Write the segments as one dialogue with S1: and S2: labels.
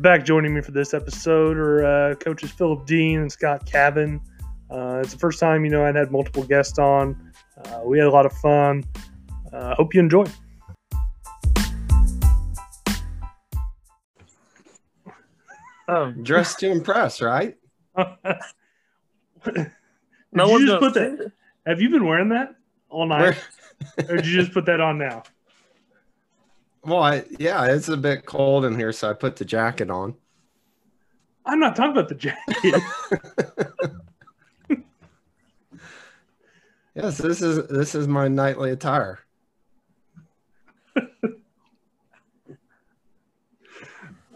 S1: back joining me for this episode are uh, coaches Phillip Dean and Scott Cavin. Uh, it's the first time, you know, I'd had multiple guests on. Uh, we had a lot of fun. Uh, hope you enjoy.
S2: Oh,
S3: Dressed to impress, right?
S2: no
S1: Did
S2: one's
S1: you just
S2: gonna
S1: put that? Have you been wearing that all night, or did you just put that on now?
S3: Well, I, yeah, it's a bit cold in here, so I put the jacket on.
S1: I'm not talking about the jacket.
S3: Yes, this is this is my nightly attire.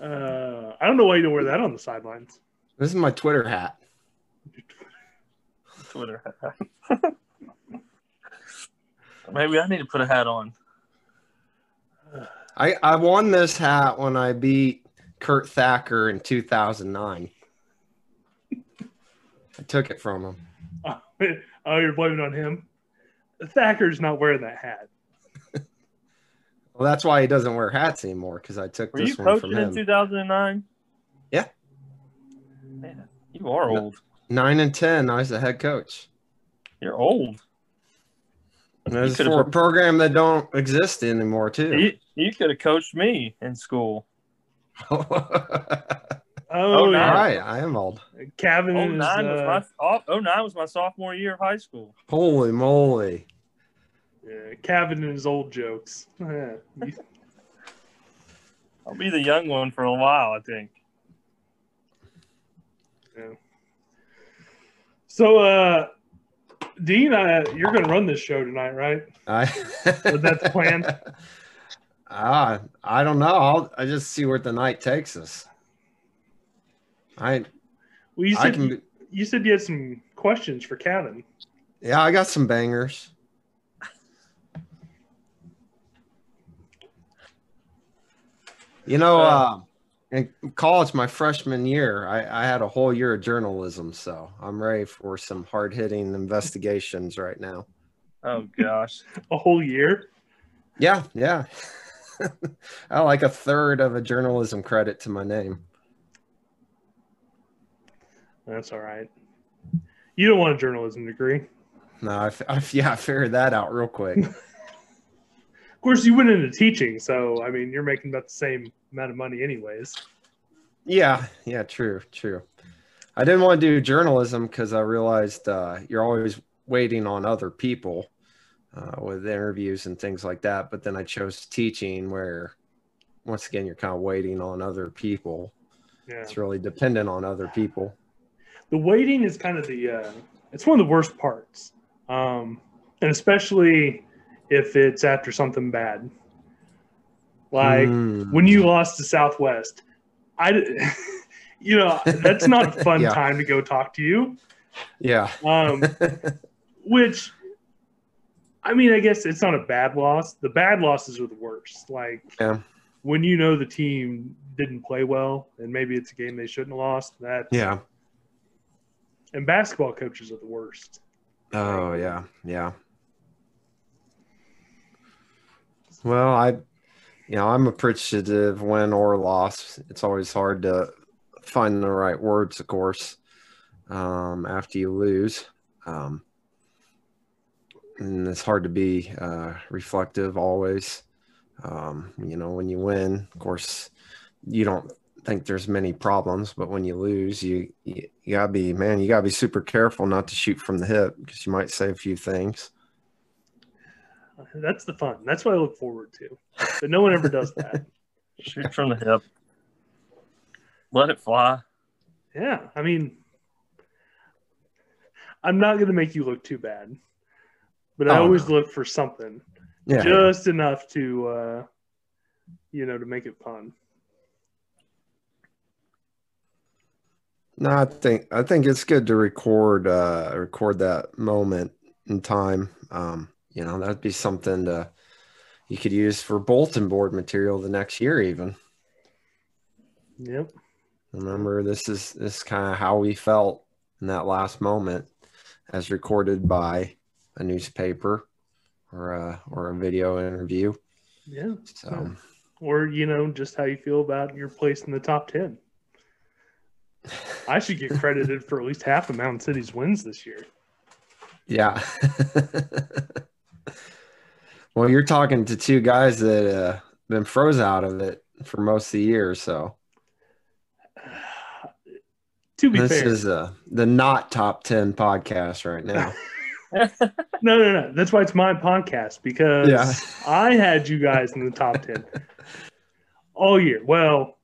S1: Uh, I don't know why you don't wear that on the sidelines.
S3: This is my Twitter hat.
S2: Twitter hat. Maybe I need to put a hat on.
S3: I I won this hat when I beat Kurt Thacker in 2009. I took it from him.
S1: oh, you're blaming on him. Thacker's not wearing that hat.
S3: Well, that's why he doesn't wear hats anymore because I took
S2: Were
S3: this one from
S2: coaching in 2009?
S3: Yeah.
S2: Man, you are old.
S3: Nine and ten, I was the head coach.
S2: You're old.
S3: And was
S2: could've
S3: for a program that don't exist anymore too.
S2: You, you could have coached me in school.
S3: All
S1: Oh,
S2: Oh,
S1: yeah.
S3: right, I am old.
S1: Cavin
S2: Oh
S1: is.
S2: nine was
S1: uh,
S2: my oh, oh nine was my sophomore year of high school.
S3: Holy moly!
S1: yeah, Cavin and his old jokes. Yeah,
S2: I'll be the young one for a while, I think.
S1: yeah. So, uh, Dean, uh, you're going to run this show tonight, right?
S3: I
S1: Was that the plan?
S3: Ah, I don't know. I'll I just see where the night takes us. I
S1: Well, you
S3: I
S1: said
S3: can. be-
S1: you said you had some questions for Cavin.
S3: Yeah, I got some bangers. You know,
S2: Uh,
S3: uh, in college, my freshman year, I, I had a whole year of journalism, so I'm ready for some hard hitting investigations right now.
S2: Oh gosh.
S1: A whole year.
S3: Yeah, yeah. I like a third of a journalism credit to my name.
S1: That's all right. You don't want a journalism degree.
S3: No, I, I yeah, I figured that out real quick.
S1: Of course, you went into teaching, so I mean, you're making about the same amount of money, anyways.
S3: Yeah, yeah, true, true. I didn't want to do journalism because I realized uh, you're always waiting on other people uh, with interviews and things like that. But then I chose teaching, where once again you're kind of waiting on other people.
S1: Yeah.
S3: It's really dependent on other people.
S1: the waiting is kind of the uh, it's one of the worst parts um, and especially if it's after something bad like
S3: Mm.
S1: when you lost to southwest I, you know that's not a fun
S3: Yeah.
S1: time to go talk to you
S3: yeah,
S1: um, which i mean i guess it's not a bad loss the bad losses are the worst like
S3: Yeah.
S1: when you know the team didn't play well and maybe it's a game they shouldn't have lost that
S3: yeah.
S1: and basketball coaches are the worst
S3: Oh yeah, yeah. Well, I, you know, I'm appreciative win or loss. It's always hard to find the right words, of course, um, after you lose. Um, and it's hard to be uh, reflective always. Um, you know, when you win, of course, you don't think there's many problems, but when you lose, you you, you gotta be man, you gotta be super careful not to shoot from the hip because you might say a few things.
S1: That's the fun. That's what I look forward to. But no one ever does that.
S2: Shoot from the hip. Let it fly.
S1: Yeah, I mean, I'm not going to make you look too bad, but I
S3: Oh,
S1: always
S3: no.
S1: look for something
S3: Yeah,
S1: just enough to, uh, you know, to make it fun.
S3: no, I think I think it's good to record uh, record that moment in time. Um, you know, that'd be something to you could use for bulletin board material the next year, even.
S1: Yep.
S3: Remember, this is this kind of how we felt in that last moment, as recorded by a newspaper or a or a video interview.
S1: Yeah.
S3: So
S1: or you know, just how you feel about your place in the top ten. I should get credited for at least half of Mound City's wins this year.
S3: Yeah. well, you're talking to two guys that uh, been froze out of it for most of the year, so
S1: to be fair
S3: this
S1: fair,
S3: is uh, the not top ten podcast right now.
S1: no, no, no. That's why it's my podcast because
S3: Yeah.
S1: I had you guys in the top ten all year. Well,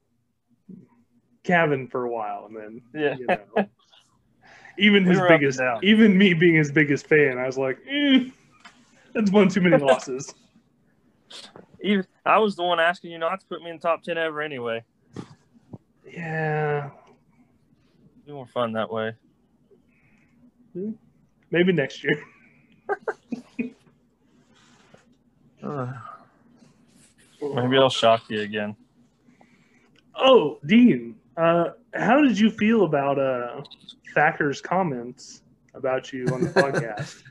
S1: Cavin for a while, and then
S2: Yeah.
S1: you know, even
S2: We
S1: his
S2: were
S1: biggest,
S2: down.
S1: even me being his biggest fan, I was like, eh, that's one too many losses.
S2: Even, I was the one asking you not to put me in the top 10 ever anyway.
S1: yeah,
S2: It'd be more fun that way.
S1: Maybe next year.
S2: Maybe I'll shock you again.
S1: Oh, Dean, uh, how did you feel about uh, Thacker's comments about you on the podcast?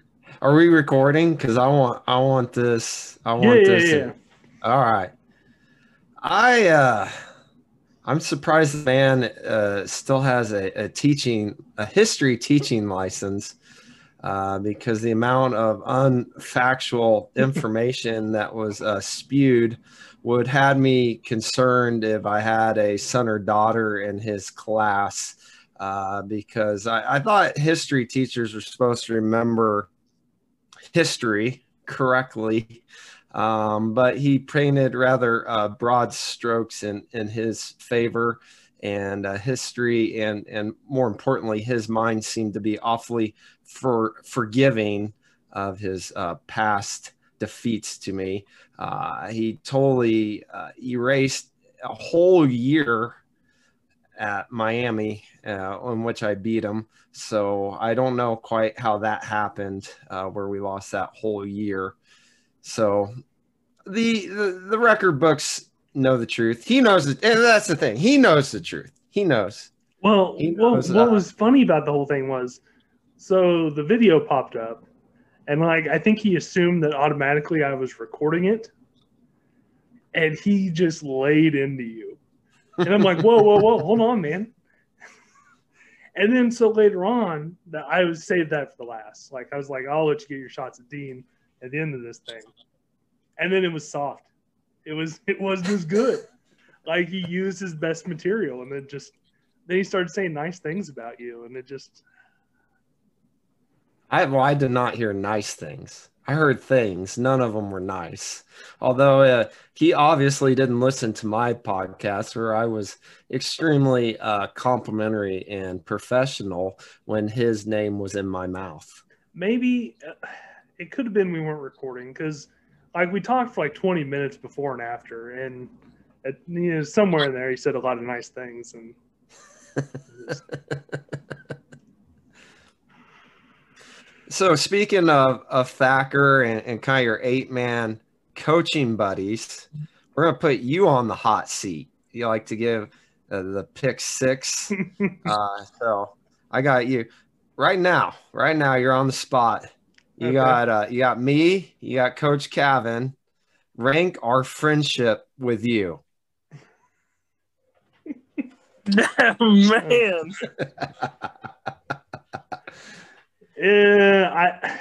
S3: Are we recording? Because I want, I want this. I
S1: yeah,
S3: want
S1: yeah,
S3: this.
S1: yeah.
S3: All right. I uh I'm surprised the man uh still has a, a teaching a history teaching license uh because the amount of unfactual information that was uh spewed would had me concerned if I had a son or daughter in his class uh because I, I thought history teachers were supposed to remember history correctly um, but he painted rather uh, broad strokes in in his favor and uh, history and and more importantly his mind seemed to be awfully for forgiving of his uh, past defeats to me uh, he totally uh, erased a whole year at Miami uh, in which I beat him so I don't know quite how that happened uh, where we lost that whole year so the, the the record books know the truth. He knows it, and that's the thing. He knows the truth. He knows.
S1: Well,
S3: He
S1: well what was funny about the whole thing was, so the video popped up, and like I think he assumed that automatically I was recording it, and he just laid into you, and I'm like, whoa, whoa, whoa, hold on, man. And then so later on, that I was saved that for the last. Like I was like, I'll let you get your shots at Dean at the end of this thing, and then it was soft. It was it wasn't as good. Like he used his best material, and then just then he started saying nice things about you, and it just
S3: I well, I did not hear nice things. I heard things. None of them were nice. Although uh, he obviously didn't listen to my podcast, where I was extremely uh, complimentary and professional when his name was in my mouth.
S1: maybe uh, it could have been we weren't recording because like we talked for like 20 minutes before and after, and at, you know somewhere in there he said a lot of nice things, and
S3: So speaking of of Thacker and, and kind of your eight man coaching buddies, we're gonna put you on the hot seat. You like to give uh, the pick six. uh, so I got you right now. Right now, you're on the spot. You
S1: Okay.
S3: got uh, you got me. You got Coach Cavin. Rank our friendship with you.
S2: Man.
S1: Eh, I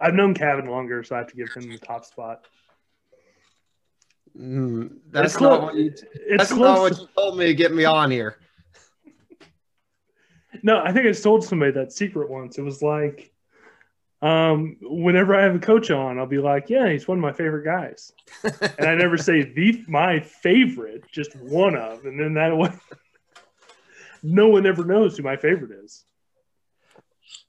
S1: I've known Cavin longer, so I have to give him the top spot.
S3: Mm, that's
S1: It's
S3: not
S1: clo-
S3: what you.
S1: It's
S3: That's
S1: close.
S3: not what you told me to get me on here.
S1: No, I think I told somebody that secret once. It was like, um, whenever I have a coach on, I'll be like, "Yeah, he's one of my favorite guys," and I never say the my favorite, just one of, and then that way, no one ever knows who my favorite is.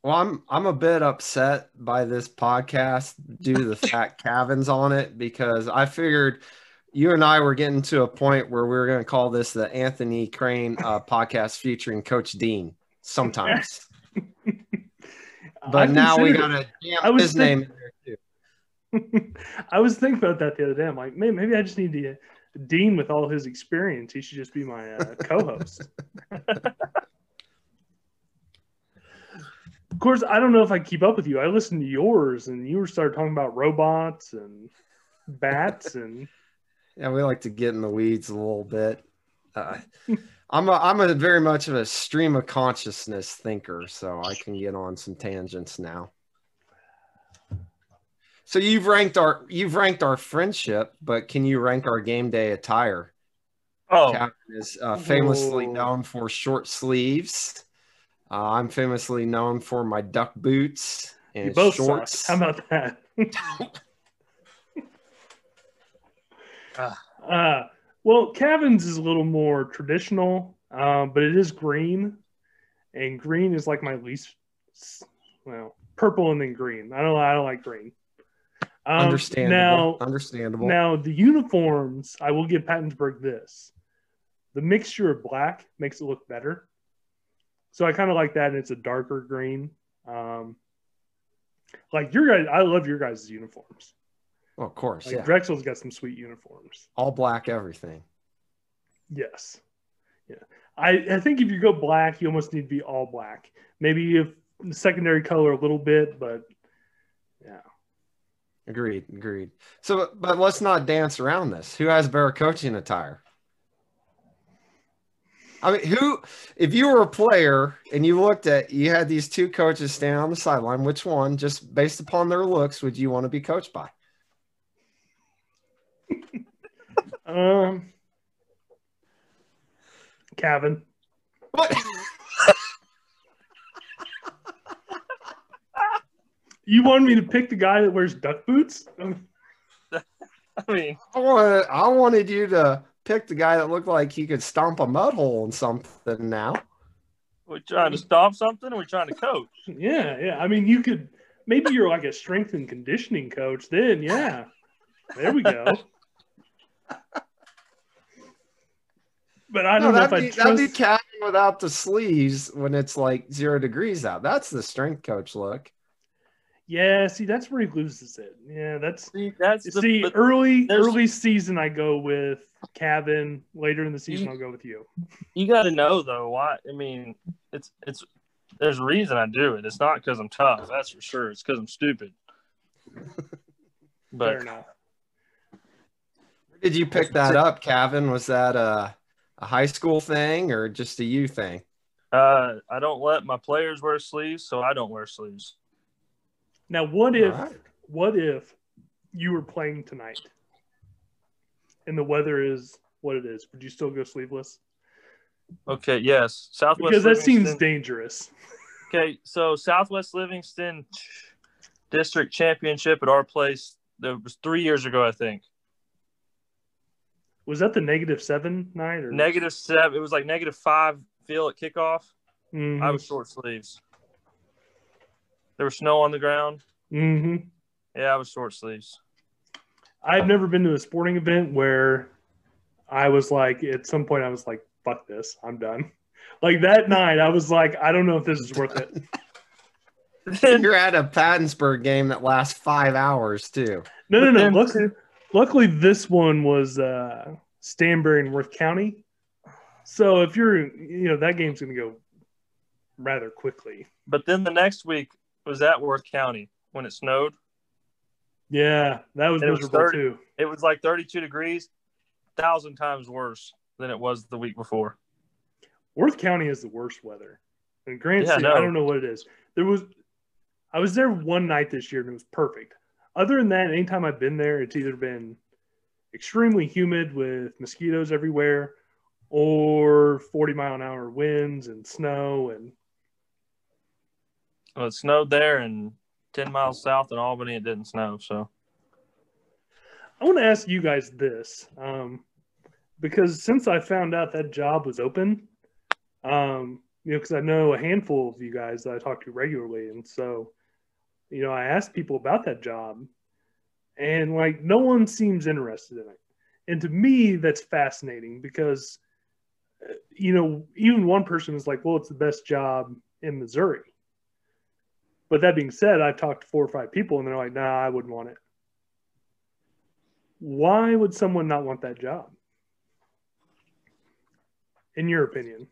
S3: Well, I'm I'm a bit upset by this podcast due to the fact Cavin's on it because I figured you and I were getting to a point where we were going to call this the Anthony Crane uh, podcast featuring Coach Dean sometimes. But
S1: I
S3: now we got to
S1: I
S3: jam
S1: was
S3: his
S1: think-
S3: name in there too.
S1: I was thinking about that the other day. I'm like, man, maybe I just need to. Dean, with all his experience, he should just be my uh, co-host. Of course, I don't know if I keep up with you. I listened to yours, and you were started talking about robots and bats, and
S3: Yeah,
S1: I was thinking about that the other day. I'm like, maybe I just need to. Dean, with all his experience, he should just be my co-host. of course, I don't know if I keep up with you. I listened to yours, and you were started talking about robots and
S3: Yeah, we like to get in the weeds a little bit. Uh, I'm a, I'm a very much of a stream of consciousness thinker, so I can get on some tangents now. So you've ranked our you've ranked our friendship, but can you rank our game day attire?
S2: Oh,
S3: Captain is uh, famously
S1: Whoa.
S3: known for short sleeves. Uh, I'm famously known for my duck boots and
S1: You both
S3: shorts.
S1: suck. How about that?
S2: Ah.
S1: uh, well, Cavin's is a little more traditional, um, but it is green, and green is like my least. Well, purple and then green. I don't. I don't like green. Um,
S3: Understandable.
S1: Now,
S3: Understandable.
S1: now the uniforms. I will give Pattonsburg this: the mixture of black makes it look better. So I kind of like that, and it's a darker green. Um, like your guys, I love your guys' uniforms.
S3: Well, of course,
S1: Like
S3: yeah.
S1: Drexel's got some sweet uniforms.
S3: All black everything.
S1: Yes. Yeah. I, I think if you go black, you almost need to be all black. Maybe if secondary color a little bit, but yeah.
S3: Agreed. Agreed. So, but let's not dance around this. Who has better coaching attire? I mean, who, if you were a player and you looked at, you had these two coaches standing on the sideline, which one, just based upon their looks, would you want to be coached by?
S1: Um Cavin.
S3: What?
S1: You wanted me to pick the guy that wears duck boots?
S2: I mean,
S3: I wanted, I wanted you to pick a guy that looked like he could stomp a mud hole in something now.
S2: we're trying to stomp something, or we're trying to coach.
S1: Yeah, yeah. I mean, you could maybe you're like a strength and conditioning coach. Then, yeah, there we go. But I don't know if
S3: that'd,
S1: I
S3: be, that'd be
S1: trust.
S3: Captain without the sleeves when it's like zero degrees out. That's the strength coach look.
S1: Yeah, see, that's where he loses it. Yeah, that's
S2: See, that's
S1: see
S2: but
S1: early early season. I go with Cavin. Later in the season, I'll go with you.
S2: you got to know though why. I mean, it's it's there's a reason I do it. It's not because I'm tough. That's for sure. It's because I'm stupid.
S1: Fair
S2: But
S1: enough.
S3: Where did you pick that up, Cavin? Was that a, a high school thing or just a you thing?
S2: uh, I don't let my players wear sleeves, so I don't wear sleeves.
S1: Now, what if
S3: All right.
S1: what if you were playing tonight, and the weather is what it is? Would you still go sleeveless?
S2: Okay, yes, Southwest.
S1: Because that seems dangerous.
S2: Okay, so Southwest Livingston District Championship at our place. That was three years ago, I think.
S1: Was that the negative seven night or
S2: Negative seven. It was like negative five feel at kickoff.
S1: Mhm.
S2: I was short sleeves. There was snow on the ground.
S1: Mm-hmm.
S2: Yeah, I was short sleeves.
S1: I've never been to a sporting event where I was like, at some point, I was like, "Fuck this, I'm done." Like that night, I was like, "I don't know if this is worth it."
S3: You're at a Pattonsburg game that lasts five hours too.
S1: No, no, no. Luckily, luckily, this one was uh, Stanberry and Worth County. So if you're, you know, that game's going to go rather quickly.
S2: But then the next week was at Worth County when it snowed.
S1: Yeah, that was
S2: And it was 30.
S1: too.
S2: It was like 32 degrees, thousand times worse than it was the week before.
S1: Worth County is the worst weather. And Grant
S2: Yeah,
S1: City,
S2: no.
S1: I don't know what it is. There was, I was there one night this year and it was perfect. Other than that, anytime I've been there, it's either been extremely humid with mosquitoes everywhere, or 40 mile an hour winds and snow and
S2: Well, it snowed there, and 10 miles south in Albany, it didn't snow. So
S1: I want to ask you guys this, um, because since I found out that job was open, um, you know, because I know a handful of you guys that I talk to regularly, and so, you know, I asked people about that job, and like no one seems interested in it, and to me that's fascinating because, uh, you know, even one person is like, well, it's the best job in Missouri. But that being said, I've talked to four or five people, and they're like, "Nah, I wouldn't want it." why would someone not want that job? In your opinion?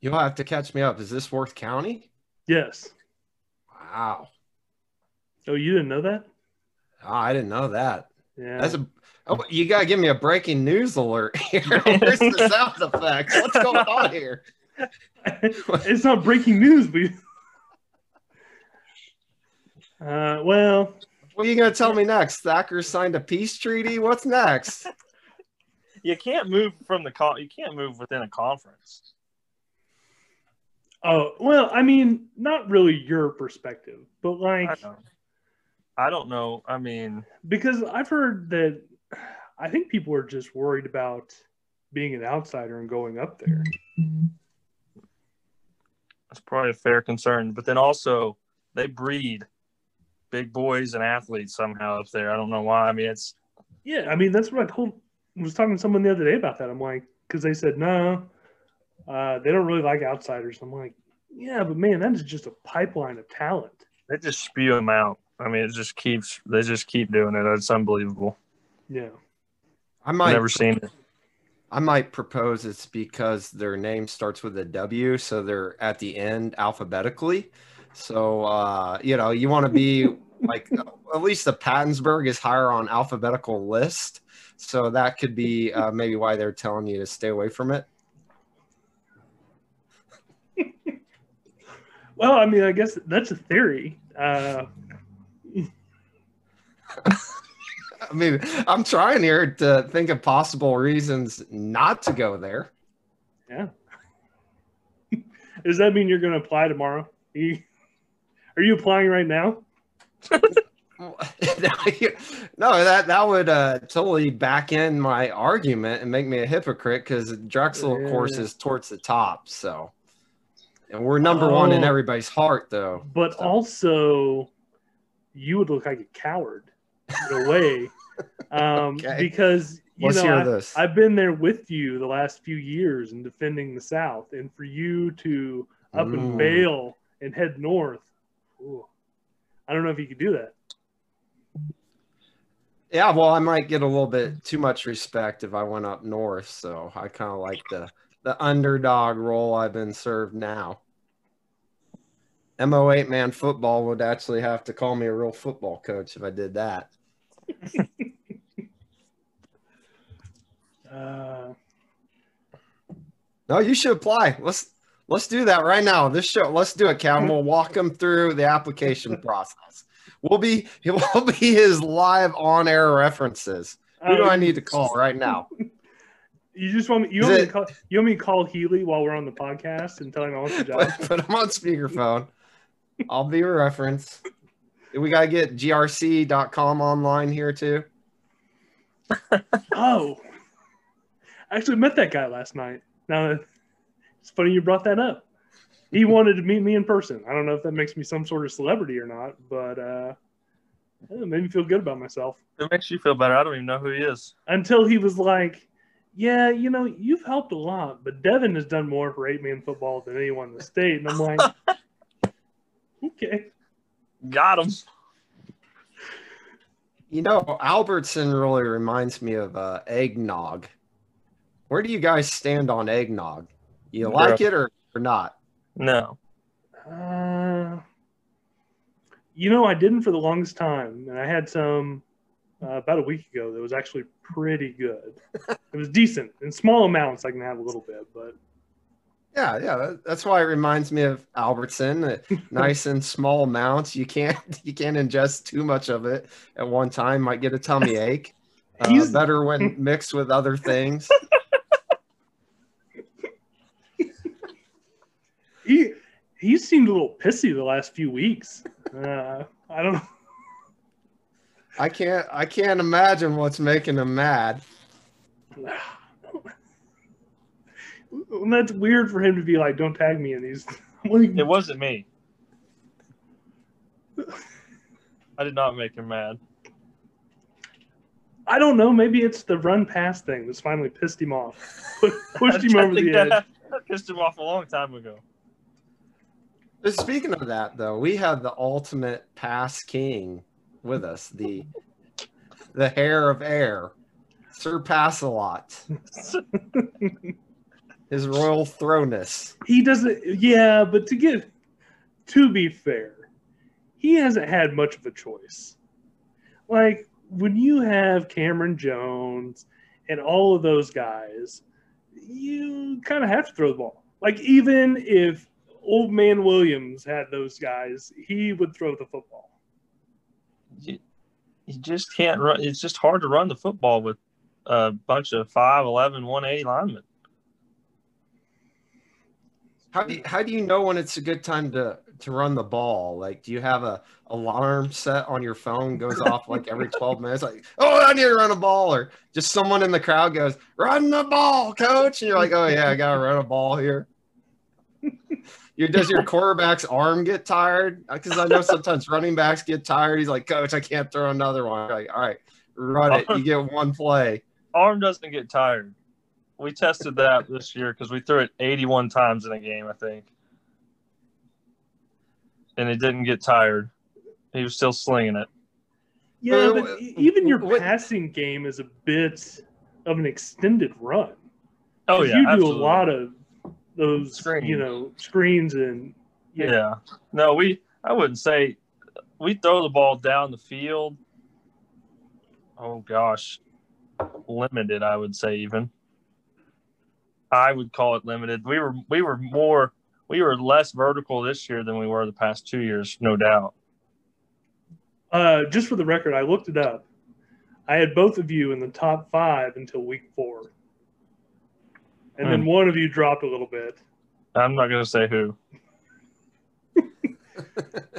S3: You'll have to catch me up. Is this Worth County?
S1: Yes.
S3: Wow.
S1: Oh, you didn't know that?
S3: Oh, I didn't know that.
S1: Yeah.
S3: That's a. Oh, you gotta give me a breaking news alert here. Where's the sound effects? What's going on here?
S1: it's not breaking news, but uh, well,
S3: What are you gonna tell me next? Thacker signed a peace treaty. What's next?
S2: You can't move from the con. You can't move within a conference.
S1: oh well, I mean, not really your perspective, but
S2: I
S1: like
S2: don't, I don't know. I mean,
S1: because I've heard that I think people are just worried about being an outsider and going up there.
S2: that's probably a fair concern. But then also, they breed big boys and athletes somehow up there. I don't know why. I mean, it's
S1: Yeah, I mean that's what I told. I was talking to someone the other day about that. I'm like, because they said no, uh, they don't really like outsiders. I'm like, yeah, but man, that is just a pipeline of talent.
S2: they just spew them out. I mean, it just keeps. They just keep doing it. It's unbelievable.
S1: Yeah.
S3: I
S2: I've
S3: might
S2: never seen it.
S3: I might propose it's because their name starts with a W, so they're at the end alphabetically. So uh, you know, you want to be like at least the Pattonsburg is higher on alphabetical list. So that could be uh, maybe why they're telling you to stay away from it.
S1: Well, I mean, I guess that's a theory. Uh,
S3: I mean, I'm trying here to think of possible reasons not to go there.
S1: yeah. Does that mean you're going to apply tomorrow? You, are you applying right now?
S3: no, that that would uh, totally back in my argument and make me a hypocrite because Drexel, of course, is towards the top. So, and we're number one in
S1: Oh.
S3: everybody's heart, though.
S1: But
S3: So-
S1: also, you would look like a coward in a way, um,
S3: Okay.
S1: because you
S3: Let's
S1: know I,
S3: this.
S1: I've been there with you the last few years in defending the South, and for you to up
S3: Mm.
S1: and bail and head north, ooh, I don't know if you could do that.
S3: yeah, well, I might get a little bit too much respect if I went up north. So I kind of like the the underdog role I've been served now. Mo8 man football would actually have to call me a real football coach if I did that.
S1: Uh,
S3: No, you should apply. Let's let's do that right now. This show, let's do it, Cavin. We'll walk him through the application process. We'll be we'll be his live on air references. Who do I need to call right now?
S1: You just want me? You
S3: Is
S1: want me, to call, you want me to call Healy while we're on the podcast and tell him I want the job?
S3: Put, put him on speakerphone. I'll be a reference. We gotta get grc.com online here too.
S1: Oh, I actually met that guy last night. Now, it's funny you brought that up. He wanted to meet me in person. I don't know if that makes me some sort of celebrity or not, but uh, it made me feel good about myself.
S2: It makes you feel better. I don't even know who he is.
S1: Until he was like, "Yeah, you know, you've helped a lot, but Devin has done more for eight man football than anyone in the state." And I'm like, "Okay."
S2: Got him.
S3: You know, Albertson really reminds me of uh, eggnog. Where do you guys stand on eggnog? You
S2: Bro.
S3: like it or, or not?
S2: No.
S1: Uh, you know, I didn't for the longest time, and I had some uh, about a week ago that was actually pretty good. it was decent in small amounts. I can have a little bit, but
S3: Yeah, yeah. That's why it reminds me of Albertson. nice and small amounts. You can't you can't ingest too much of it at one time. Might get a tummy ache. Uh, better when mixed with other things.
S1: he he seemed a little pissy the last few weeks. Uh, I don't know.
S3: I can't I can't imagine what's making him mad.
S1: Well, that's weird for him to be like, "Don't tag me in these." Like,
S2: It wasn't me. I did not make him mad.
S1: I don't know. Maybe it's the run pass thing that's finally pissed him off, pushed him over the edge.
S2: that pissed him off a long time ago.
S3: But speaking of that, though, we have the ultimate pass king with us, the the hair of air, Sir Pass-a-Lot, his royal throness.
S1: He doesn't. Yeah, but to get to be fair, he hasn't had much of a choice. Like when you have Cameron Jones and all of those guys, you kind of have to throw the ball. Like even if old man Williams had those guys, he would throw the football.
S2: You, you just can't run. It's just hard to run the football with a bunch of 5'11", 180 linemen.
S3: How do you, how do you know when it's a good time to to run the ball? Like, do you have a alarm set on your phone goes off like every twelve minutes? Like, oh, I need to run a ball, or just someone in the crowd goes, "Run the ball, coach!" And you're like, "Oh yeah, I gotta run a ball here." Your, does your quarterback's arm get tired? Uh, because I know sometimes running backs get tired. He's like, Coach, I can't throw another one. You're like, all right, run it. You get one play.
S2: Arm doesn't get tired we tested that this year because we threw it 81 times in a game, I think, and it didn't get tired. He was still slinging it.
S1: Yeah, but even your passing game is a bit of an extended run.
S2: Oh yeah,
S1: you
S2: absolutely.
S1: do a lot of those,
S2: Screens.
S1: you know, screens and
S2: Yeah. No, we. I wouldn't say we throw the ball down the field. Oh gosh, limited. I would say even. I would call it limited. We were we were more we were less vertical this year than we were the past two years, no doubt.
S1: Uh, just for the record, I looked it up. I had both of you in the top five until week four, and then
S2: Hmm.
S1: one of you dropped a little bit.
S2: I'm not going to say who.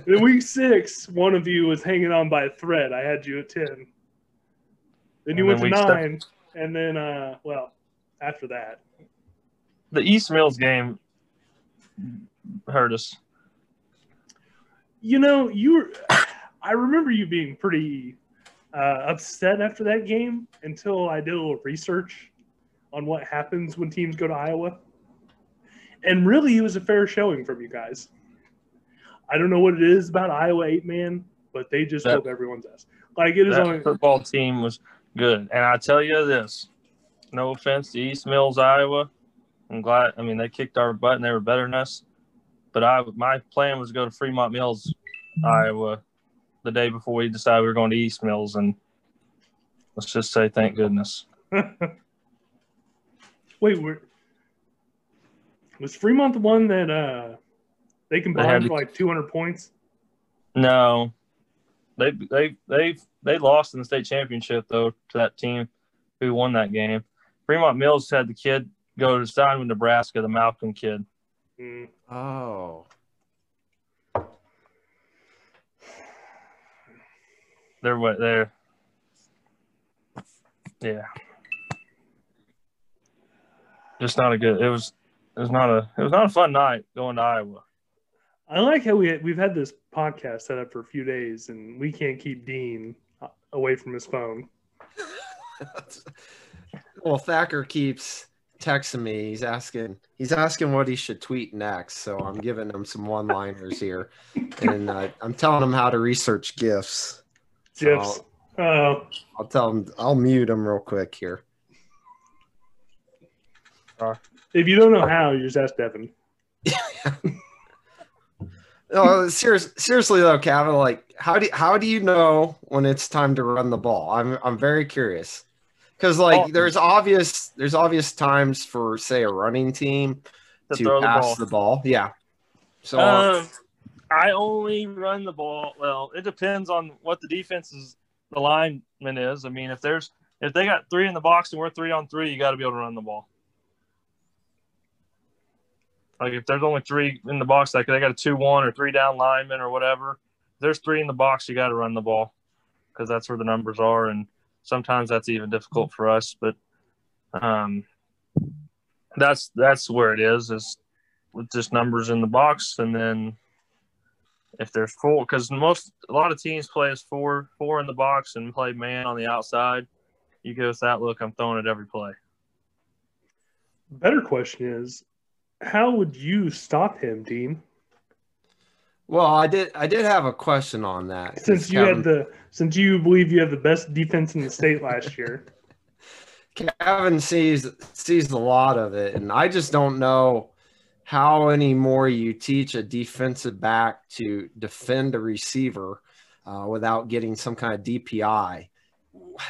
S1: In week six, one of you was hanging on by a thread. I had you at ten. Then you
S2: And
S1: went
S2: then
S1: to
S2: week seven-
S1: nine, and then uh, well, after that,
S2: The East Mills game hurt us.
S1: you know, you were. I remember you being pretty uh, upset after that game until I did a little research on what happens when teams go to Iowa, and really, it was a fair showing from you guys. I don't know what it is about Iowa eight man, but they just
S2: That-
S1: whoop everyone's ass. Like it is
S2: That
S1: only
S2: football team was good, and I tell you this: no offense to East Mills, Iowa. I'm glad. I mean, they kicked our butt and they were better than us. But I, my plan was to go to Fremont Mills, Iowa, the day before we decided we were going to East Mills, and let's just say thank goodness.
S1: Wait, were, was Fremont the one that uh they combined
S2: to-
S1: for like 200 points?
S2: No, they they they they lost in the state championship though to that team who won that game. Fremont Mills had the kid go to sign with Nebraska, the Malcolm kid.
S1: Mm.
S3: Oh,
S2: They're what they're. Yeah. Just not a good. It was. It was not a. It was not a fun night going to Iowa.
S1: I like how we we've had this podcast set up for a few days, and we can't keep Dean uh, away from his phone.
S3: well, Thacker keeps texting me. He's asking. He's asking what he should tweet next. So I'm giving him some one-liners here, and uh, I'm telling him how to research gifs. So
S1: Gifs.
S3: I'll,
S1: Uh,
S3: I'll tell him. I'll mute him real quick here.
S1: If you don't know how, you just ask Devin.
S3: No, serious, seriously though, Cavin. Like, how do how do you know when it's time to run the ball? I'm I'm very curious because like
S2: Oh.
S3: there's obvious there's obvious times for say a running team
S2: To
S3: to,
S2: throw the
S3: pass
S2: ball.
S3: the ball. Yeah. So
S2: Um, I only run the ball. Well, it depends on what the defense's the lineman is. I mean, if there's if they got three in the box and we're three on three, you got to be able to run the ball. Like if there's only three in the box, like they got a two-one or three down lineman or whatever. If there's three in the box, you got to run the ball because that's where the numbers are, and sometimes that's even difficult for us. But um, that's that's where it is. Is with just numbers in the box, and then if there's four, because most a lot of teams play as four four in the box and play man on the outside. You give us that look, I'm throwing it every play.
S1: Better question is, how would you stop him, Dean?
S3: well, I did I did have a question on that.
S1: Since you
S3: Cavin,
S1: had the since you believe you have the best defense in the state last year.
S3: Cavin sees sees a lot of it, and I just don't know how anymore you teach a defensive back to defend a receiver uh, without getting some kind of DPI.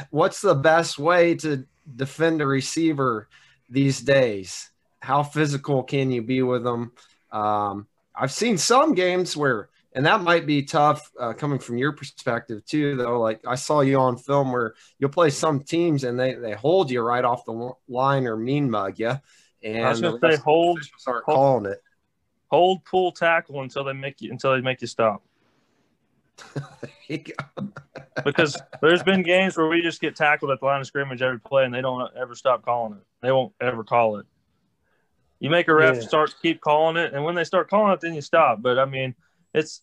S3: what's the best way to defend a receiver these days? How physical can you be with them? Um, I've seen some games where, and that might be tough uh, coming from your perspective too, though. Like I saw you on film where you'll play some teams and they, they hold you right off the line or mean mug you. And
S2: I was say hold, hold,
S3: calling it.
S2: Hold, pull, tackle until they make you until they make you stop. because there's been games where we just get tackled at the line of scrimmage every play and they don't ever stop calling it. They won't ever call it. You make a ref yeah. start keep calling it, and when they start calling it, then you stop. But I mean, it's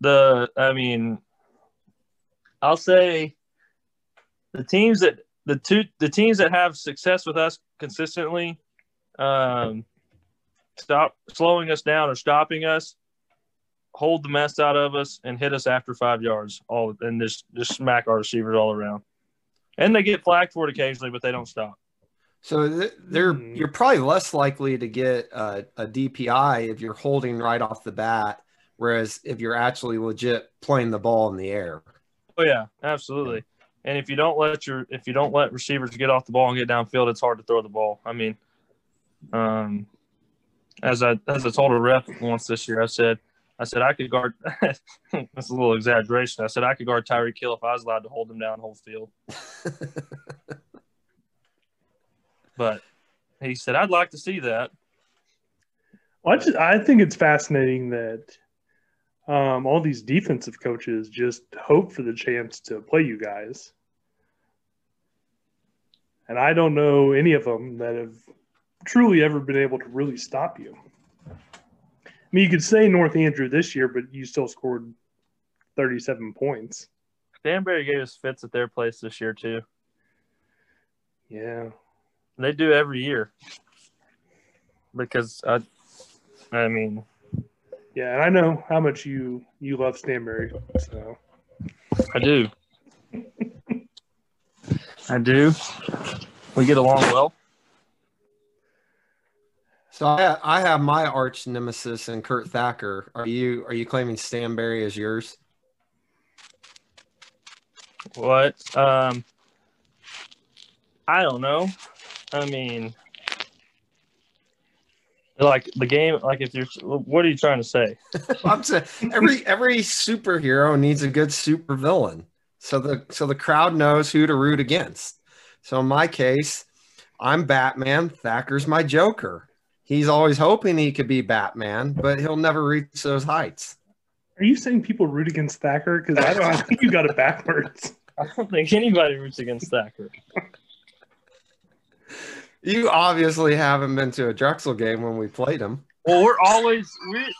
S2: the I mean, I'll say the teams that the two the teams that have success with us consistently um, stop slowing us down or stopping us hold the mess out of us and hit us after five yards all and just just smack our receivers all around and they get flagged for it occasionally but they don't stop
S3: so they're mm. you're probably less likely to get a, a dpi if you're holding right off the bat whereas if you're actually legit playing the ball in the air
S2: oh yeah absolutely and if you don't let your if you don't let receivers get off the ball and get downfield it's hard to throw the ball i mean um as i as i told a ref once this year i said I said I could guard. that's a little exaggeration. I said I could guard Tyreek Hill if I was allowed to hold him down whole field. but he said I'd like to see that.
S1: Well, I, just, I think it's fascinating that um, all these defensive coaches just hope for the chance to play you guys, and I don't know any of them that have truly ever been able to really stop you. I mean, you could say North Andrew this year, but you still scored 37 points.
S2: Stanberry gave us fits at their place this year too.
S1: Yeah,
S2: they do every year because I, I mean,
S1: yeah, and I know how much you you love Stanberry, so
S2: I do. I do. We get along well.
S3: So I, I have my arch nemesis and Kurt Thacker. Are you are you claiming Stanberry as yours?
S2: What? Um, I don't know. I mean, like the game. Like if you're, what are you trying to say?
S3: I'm saying every every superhero needs a good supervillain. So the so the crowd knows who to root against. So in my case, I'm Batman. Thacker's my Joker he's always hoping he could be Batman, but he'll never reach those heights.
S1: Are you saying people root against Thacker? Because I don't I think you got it backwards.
S2: I don't think anybody roots against Thacker.
S3: you obviously haven't been to a Drexel game when we played them.
S2: Well, we're always we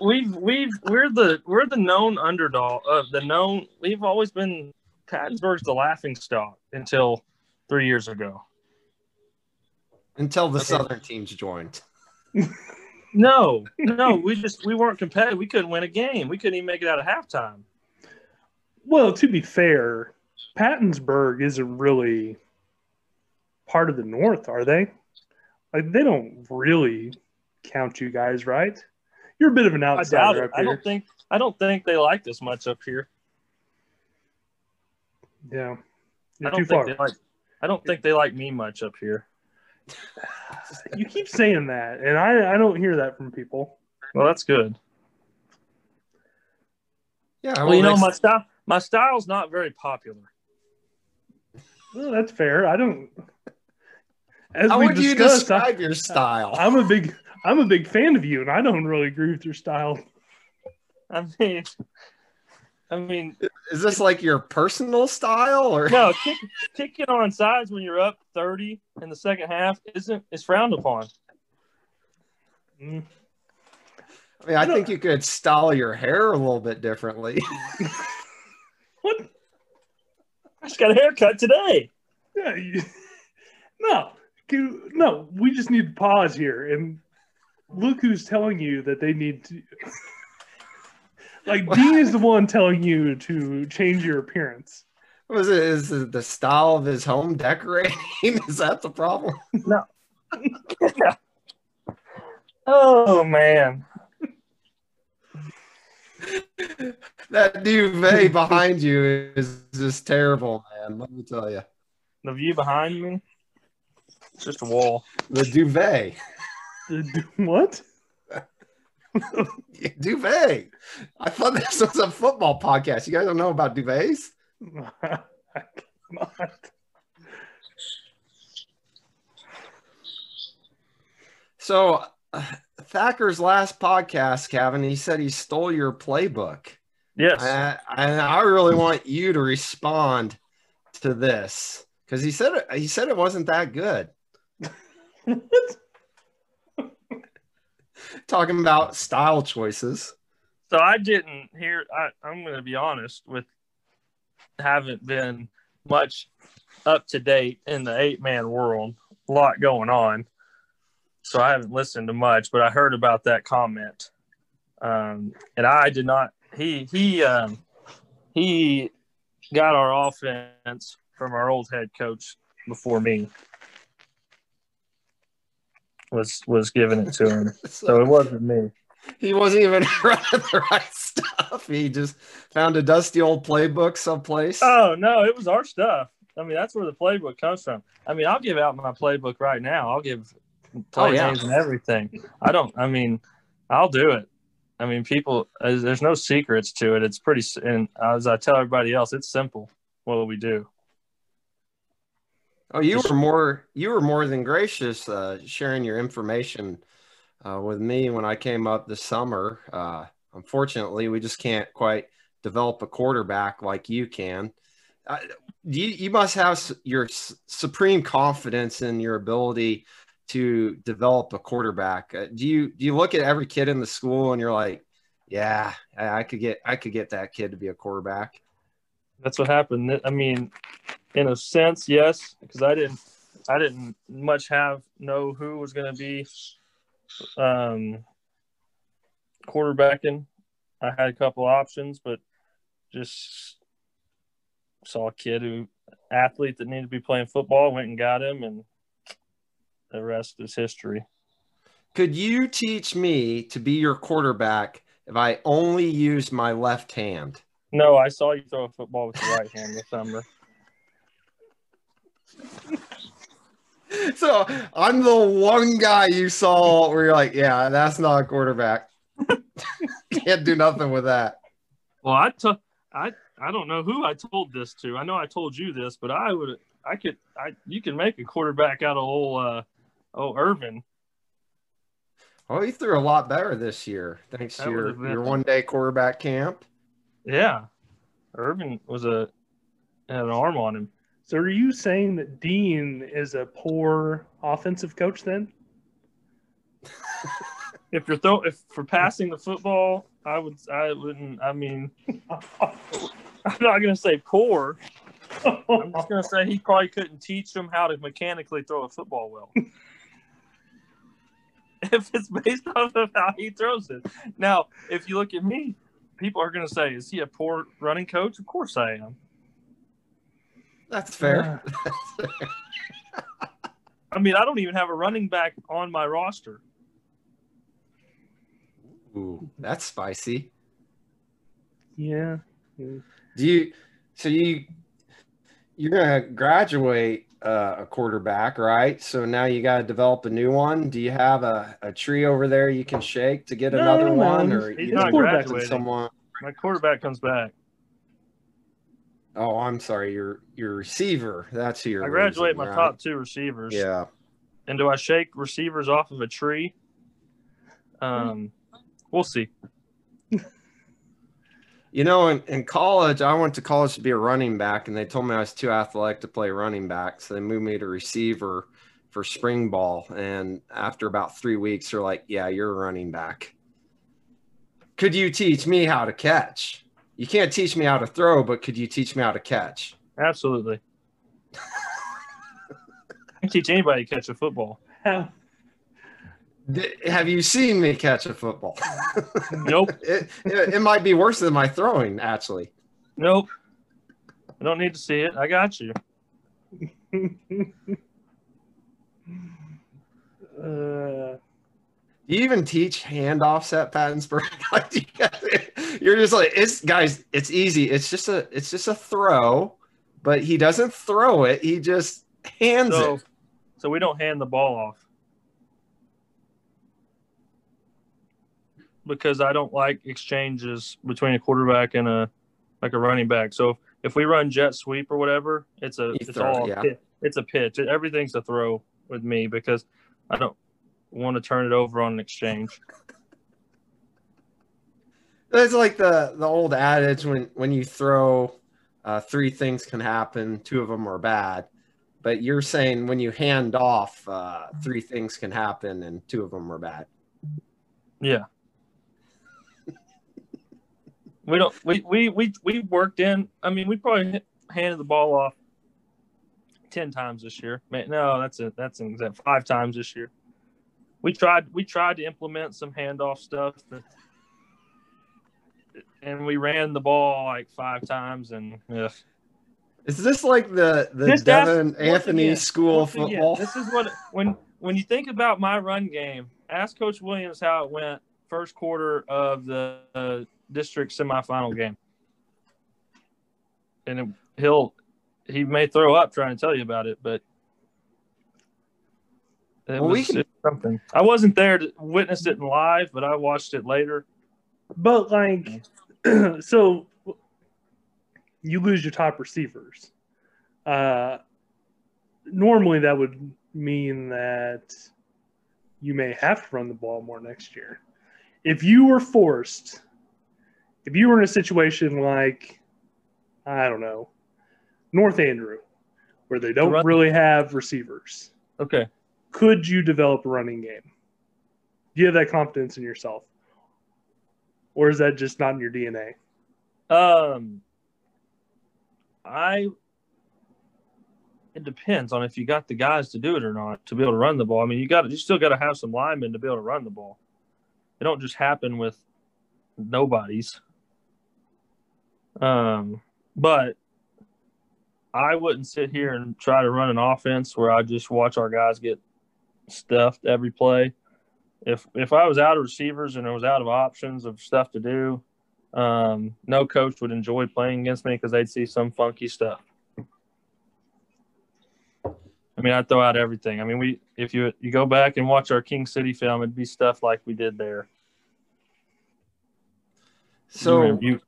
S2: we've we've we're the we're the known underdog of uh, the known. We've always been Pattonsburg's the laughing stock until three years ago.
S3: Until the okay. Southern teams joined
S2: no, no, we just we weren't competitive. We couldn't win a game. We couldn't even make it out of halftime.
S1: Well, to be fair, Pattonsburg isn't really part of the North, are they? Like they don't really count you guys, right? You're a bit of an outsider.
S2: I, I don't think I don't think they like this much up here.
S1: Yeah,
S2: You're I don't think far. they like. I don't think they like me much up here.
S1: you keep saying that, and I, I don't hear that from people.
S2: Well, that's good.
S3: Yeah.
S2: Well, well you know, my style my style's not very popular.
S1: Well, that's fair. I don't.
S3: As How would you describe I, your style?
S1: I'm a big I'm a big fan of you, and I don't really agree with your style.
S2: I mean, I mean,
S3: is this like your personal style or
S2: no? Kick, kicking on sides when you're up thirty in the second half isn't is frowned upon.
S3: Mm. I mean, I think you could style your hair a little bit differently.
S2: what? I just got a haircut today.
S1: Yeah, you, no, no. We just need to pause here and look who's telling you that they need to. Like Dean is the one telling you to change your appearance.
S3: Was it is it the style of his home decorating? is that the problem?
S2: No. Oh man.
S3: that duvet behind you is just terrible, man. Let me tell you.
S2: The view behind me, it's just a wall.
S3: The duvet.
S1: what?
S3: duvet. I thought this was a football podcast. You guys don't know about duvets?
S1: I cannot.
S3: So, uh, Thacker's last podcast, Cavin, he said he stole your playbook.
S2: Yes.
S3: I, and I really want you to respond to this because he said it, he said it wasn't that good. Talking about style choices.
S2: So I didn't hear. I, I'm going to be honest with. Haven't been much up to date in the eight man world. A lot going on, so I haven't listened to much. But I heard about that comment, um, and I did not. He he um, he got our offense from our old head coach before me. Was was giving it to him, so it wasn't me.
S3: He wasn't even running the right stuff. He just found a dusty old playbook someplace.
S2: Oh no, it was our stuff. I mean, that's where the playbook comes from. I mean, I'll give out my playbook right now. I'll give play
S3: Oh, yeah.
S2: names and everything. I don't. I mean, I'll do it. I mean, people. There's no secrets to it. It's pretty. And as I tell everybody else, it's simple. What we do.
S3: Oh, you were more you were more than gracious uh, sharing your information uh, with me when I came up this summer. Uh, unfortunately, we just can't quite develop a quarterback like you can. Uh, you you must have your supreme confidence in your ability to develop a quarterback. Uh, do you do you look at every kid in the school and you're like, yeah, I I could get I could get that kid to be a quarterback.
S2: That's what happened. I mean, in a sense, yes, because I didn't. I didn't much have know who was going to be um, quarterbacking. I had a couple options, but just saw a kid who athlete that needed to be playing football, went and got him, and the rest is history.
S3: Could you teach me to be your quarterback if I only use my left hand?
S2: No, I saw you throw a football with the right hand this summer.
S3: So I'm the one guy you saw where you're like, yeah, that's not a quarterback. Can't do nothing with that.
S2: Well, I took I I don't know who I told this to. I know I told you this, but I would I could I you can make a quarterback out of old uh oh Irvin.
S3: Oh, you threw a lot better this year, thanks to your, your one day quarterback camp.
S2: Yeah, Irvin was a had an arm on him.
S1: So are you saying that Dean is a poor offensive coach then?
S2: If you're throw if for passing the football, I would I wouldn't. I mean, I'm not gonna say poor. I'm just gonna say he probably couldn't teach them how to mechanically throw a football well. if it's based off of how he throws it. Now, if you look at me, people are gonna say, "Is he a poor running coach?" Of course I am.
S3: That's fair.
S2: I mean, I don't even have a running back on my roster.
S3: Ooh, that's spicy.
S1: yeah.
S3: Do you? So you you're gonna graduate uh, a quarterback, right? So now you got to develop a new one. Do you have a, a tree over there you can shake to get
S1: No,
S3: another
S1: no,
S3: one,
S1: he's-
S3: or
S2: he's
S3: you
S2: graduating
S3: someone?
S2: My quarterback comes back.
S3: Oh, I'm sorry, your your receiver. That's who you're.
S2: I graduate my
S3: right?
S2: top two receivers.
S3: Yeah.
S2: And do I shake receivers off of a tree? Um, we'll see.
S3: You know, in, in college, I went to college to be a running back, and they told me I was too athletic to play running back. So they moved me to receiver for spring ball. And after about three weeks, they're like, yeah, you're a running back. Could you teach me how to catch? You can't teach me how to throw, but could you teach me how to catch?
S2: Absolutely. I can teach anybody to catch a football.
S3: Have you seen me catch a football?
S2: Nope.
S3: it, it, it might be worse than my throwing, actually.
S2: Nope. I don't need to see it. I got you.
S1: uh,
S3: Do You even teach handoffs at Pattonsburg. Like, you guys- You're just like it's guys. It's easy. It's just a it's just a throw, but he doesn't throw it. He just hands
S2: So,
S3: it.
S2: so we don't hand the ball off because I don't like exchanges between a quarterback and a like a running back. So if we run jet sweep or whatever, it's a
S3: You
S2: it's
S3: throw
S2: all
S3: yeah.
S2: pi- it's a pitch. Everything's a throw with me because I don't want to turn it over on an exchange.
S3: It's like the the old adage when when you throw, uh, three things can happen. Two of them are bad, but you're saying when you hand off, uh, three things can happen and two of them are bad.
S2: Yeah. We don't we, we we we worked in I mean we probably handed the ball off ten times this year. Man, no, that's a that's an example. Five times this year. We tried we tried to implement some handoff stuff and we ran the ball like five times and yeah.
S3: Is this like the the
S2: This-
S3: Devin Anthony
S2: again-
S3: School
S2: again,
S3: football?
S2: This is what when when you think about my run game. Ask Coach Williams how it went first quarter of the uh, district semifinal game, and it, he'll he may throw up trying to tell you about it, but it
S3: Well, we can-
S2: something. I wasn't there to witness it in live, but I watched it later.
S1: But like, so you lose your top receivers. Uh, normally, that would mean that you may have to run the ball more next year. If you were forced, if you were in a situation like, I don't know, North Andrew, where they don't
S2: run-
S1: really have receivers,
S2: Okay,
S1: could you develop a running game? Do you have that confidence in yourself? Or is that just not in your DNA?
S2: Um, I. It depends on if you got the guys to do it or not to be able to run the ball. I mean, you got you still got to have some linemen to be able to run the ball. It don't just happen with nobodies. Um, but I wouldn't sit here and try to run an offense where I just watch our guys get stuffed every play. If if I was out of receivers and I was out of options of stuff to do, um, no coach would enjoy playing against me because they'd see some funky stuff. I mean, I'd throw out everything. I mean, we if you you go back and watch our King City film, it'd be stuff like we did there.
S3: So
S2: you,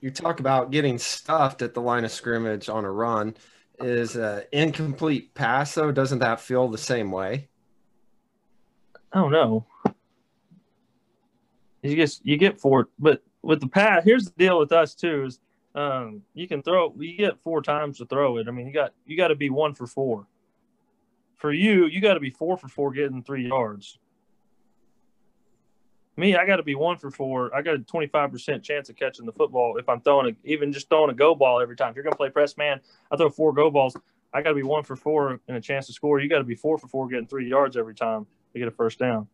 S3: you talk about getting stuffed at the line of scrimmage on a run. Is an incomplete pass though? Doesn't that feel the same way?
S2: I don't know. You get you get four, but with the pass, here's the deal with us too: is um, you can throw, you get four times to throw it. I mean, you got you got to be one for four. For you, you got to be four for four getting three yards. Me, I got to be one for four. I got a twenty five percent chance of catching the football if I'm throwing a, even just throwing a go ball every time. If you're gonna play press man, I throw four go balls. I got to be one for four and a chance to score. You got to be four for four getting three yards every time to get a first down.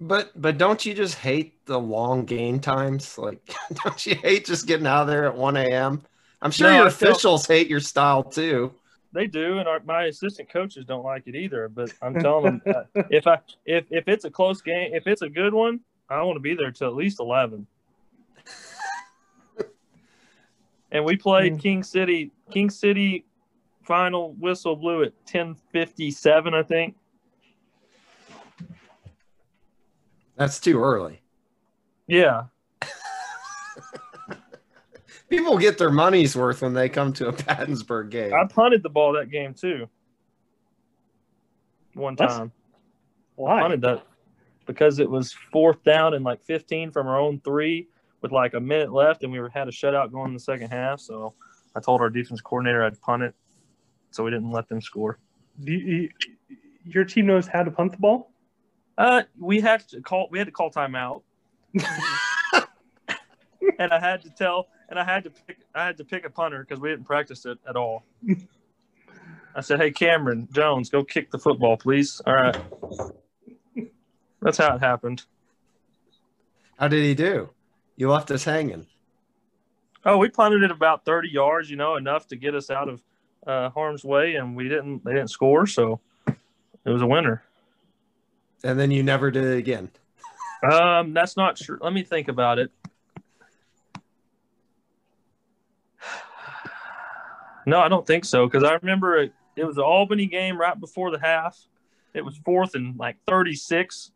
S3: But but don't you just hate the long game times? Like don't you hate just getting out of there at one a.m.? I'm sure
S2: No,
S3: your
S2: I
S3: officials hate your style too.
S2: They do, and our, my assistant coaches don't like it either. But I'm telling them, uh, if I if if it's a close game, if it's a good one, I want to be there till at least eleven. and we played
S1: Hmm.
S2: King City. King City final whistle blew at ten fifty seven, I think.
S3: That's too early.
S2: Yeah,
S3: People get their money's worth when they come to a Pattonsburg game.
S2: I punted the ball that game too. One
S1: What?
S2: time.
S1: Why?
S2: punted that because it was fourth down and like 15 from our own three with like a minute left, and we were, had a shutout going in the second half. So I told our defense coordinator I'd punt it, so we didn't let them score.
S1: Do you, your team knows how to punt the ball?
S2: Uh, we had to call. We had to call timeout, and I had to tell, and I had to pick. I had to pick a punter because we didn't practice it at all. I said, "Hey, Cameron Jones, go kick the football, please." All right. That's how it happened.
S3: How did he do? You left us hanging.
S2: Oh, we punted it about 30 yards, you know, enough to get us out of uh, harm's way, and we didn't. They didn't score, so it was a winner.
S3: And then you never did it again.
S2: Um, that's not true. Let me think about it. No, I don't think so because I remember it, it was the Albany game right before the half. It was fourth and like 36.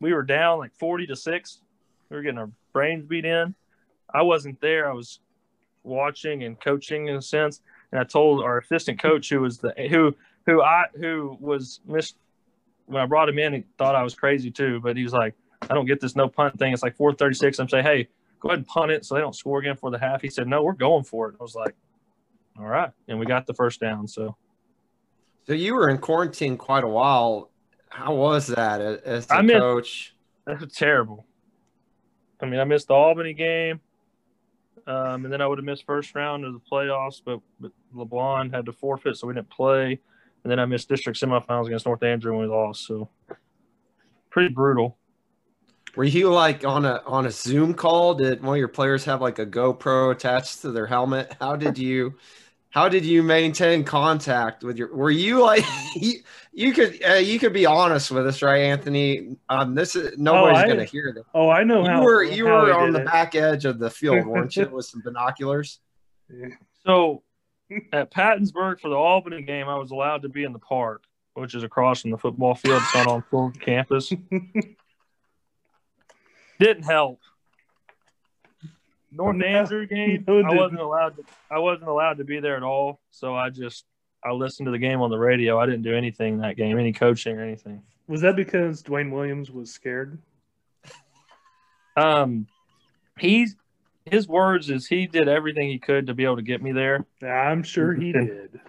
S2: We were down like 40 to 6. We were getting our brains beat in. I wasn't there. I was watching and coaching in a sense. And I told our assistant coach who was the who who I who was missed when I brought him in, he thought I was crazy too. But he was like, I don't get this no punt thing. It's like 436. I'm saying, hey, go ahead and punt it so they don't score again for the half. He said, no, we're going for it. I was like, all right. And we got the first down. So
S3: So you were in quarantine quite a while. How was that as the
S2: I missed-
S3: coach?
S2: that was terrible. I mean, I missed the Albany game. Um, and then I would have missed first round of the playoffs, but, but LeBron had to forfeit, so we didn't play. And then I missed district semifinals against North Andrew and we lost. So pretty brutal.
S3: Were you like on a on a Zoom call? Did one of your players have like a GoPro attached to their helmet? How did you how did you maintain contact with your were you like you, you could uh, you could be honest with us, right, Anthony? Um this is nobody's
S1: I-
S3: gonna hear this.
S1: Oh, I know
S3: You
S1: how
S3: were you
S1: how
S3: were on the
S1: it.
S3: back edge of the field, weren't you, with some binoculars?
S2: So at Pattonsburg for the Albany game, I was allowed to be in the park, which is across from the football field. It's not on full campus. Didn't help. North
S1: No,
S2: Andrew game,
S1: no,
S2: I wasn't allowed. To, I wasn't allowed to be there at all. So I just I listened to the game on the radio. I didn't do anything that game, any coaching or anything.
S1: Was that because Dwayne Williams was scared?
S2: Um, he's his words is he did everything he could to be able to get me there.
S1: I'm sure he did.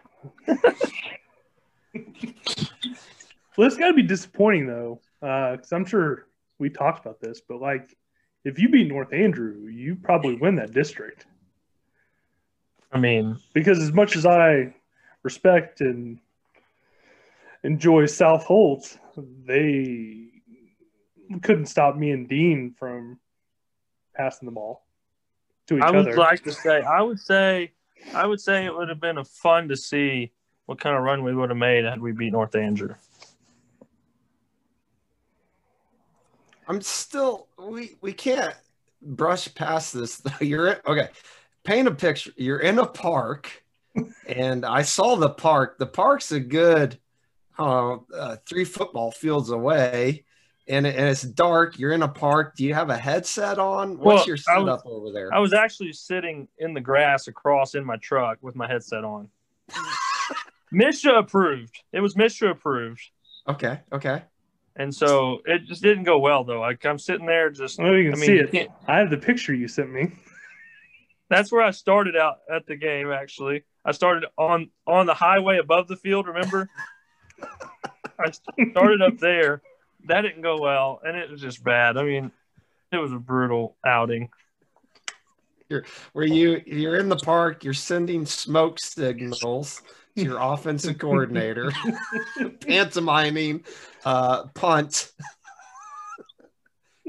S1: well, it's got to be disappointing though, because I'm sure we talked about this, but like, if you beat North Andrew, you probably win that district.
S2: I mean,
S1: Because as much as I respect and enjoy South Holt, they couldn't stop me and Dean from passing the ball to each
S2: I would
S1: other.
S2: like to say, I would say, I would say it would have been a fun to see what kind of run we would have made had we beat North Andrew.
S3: I'm still we we can't brush past this. though. You're in, okay. Paint a picture. You're in a park, and I saw the park. The park's a good uh, uh, three football fields away, and, and it's dark. You're in a park. Do you have a headset on? What's
S2: Well,
S3: your
S2: I was-
S3: setup over there?
S2: I was actually sitting in the grass across in my truck with my headset on. MSHSAA approved. It was MSHSAA approved.
S3: okay, okay.
S2: And so it just didn't go well though. Like I'm sitting there just
S1: Oh, you
S2: I
S1: can
S2: mean
S1: see it.
S2: can't-
S1: I have the picture you sent me.
S2: that's where I started out at the game actually. I started on on the highway above the field, remember? I started up there. That didn't go well and it was just bad. I mean, it was a brutal outing.
S3: Where you you're in the park. You're sending smoke signals to your offensive coordinator, pantomiming uh, punt.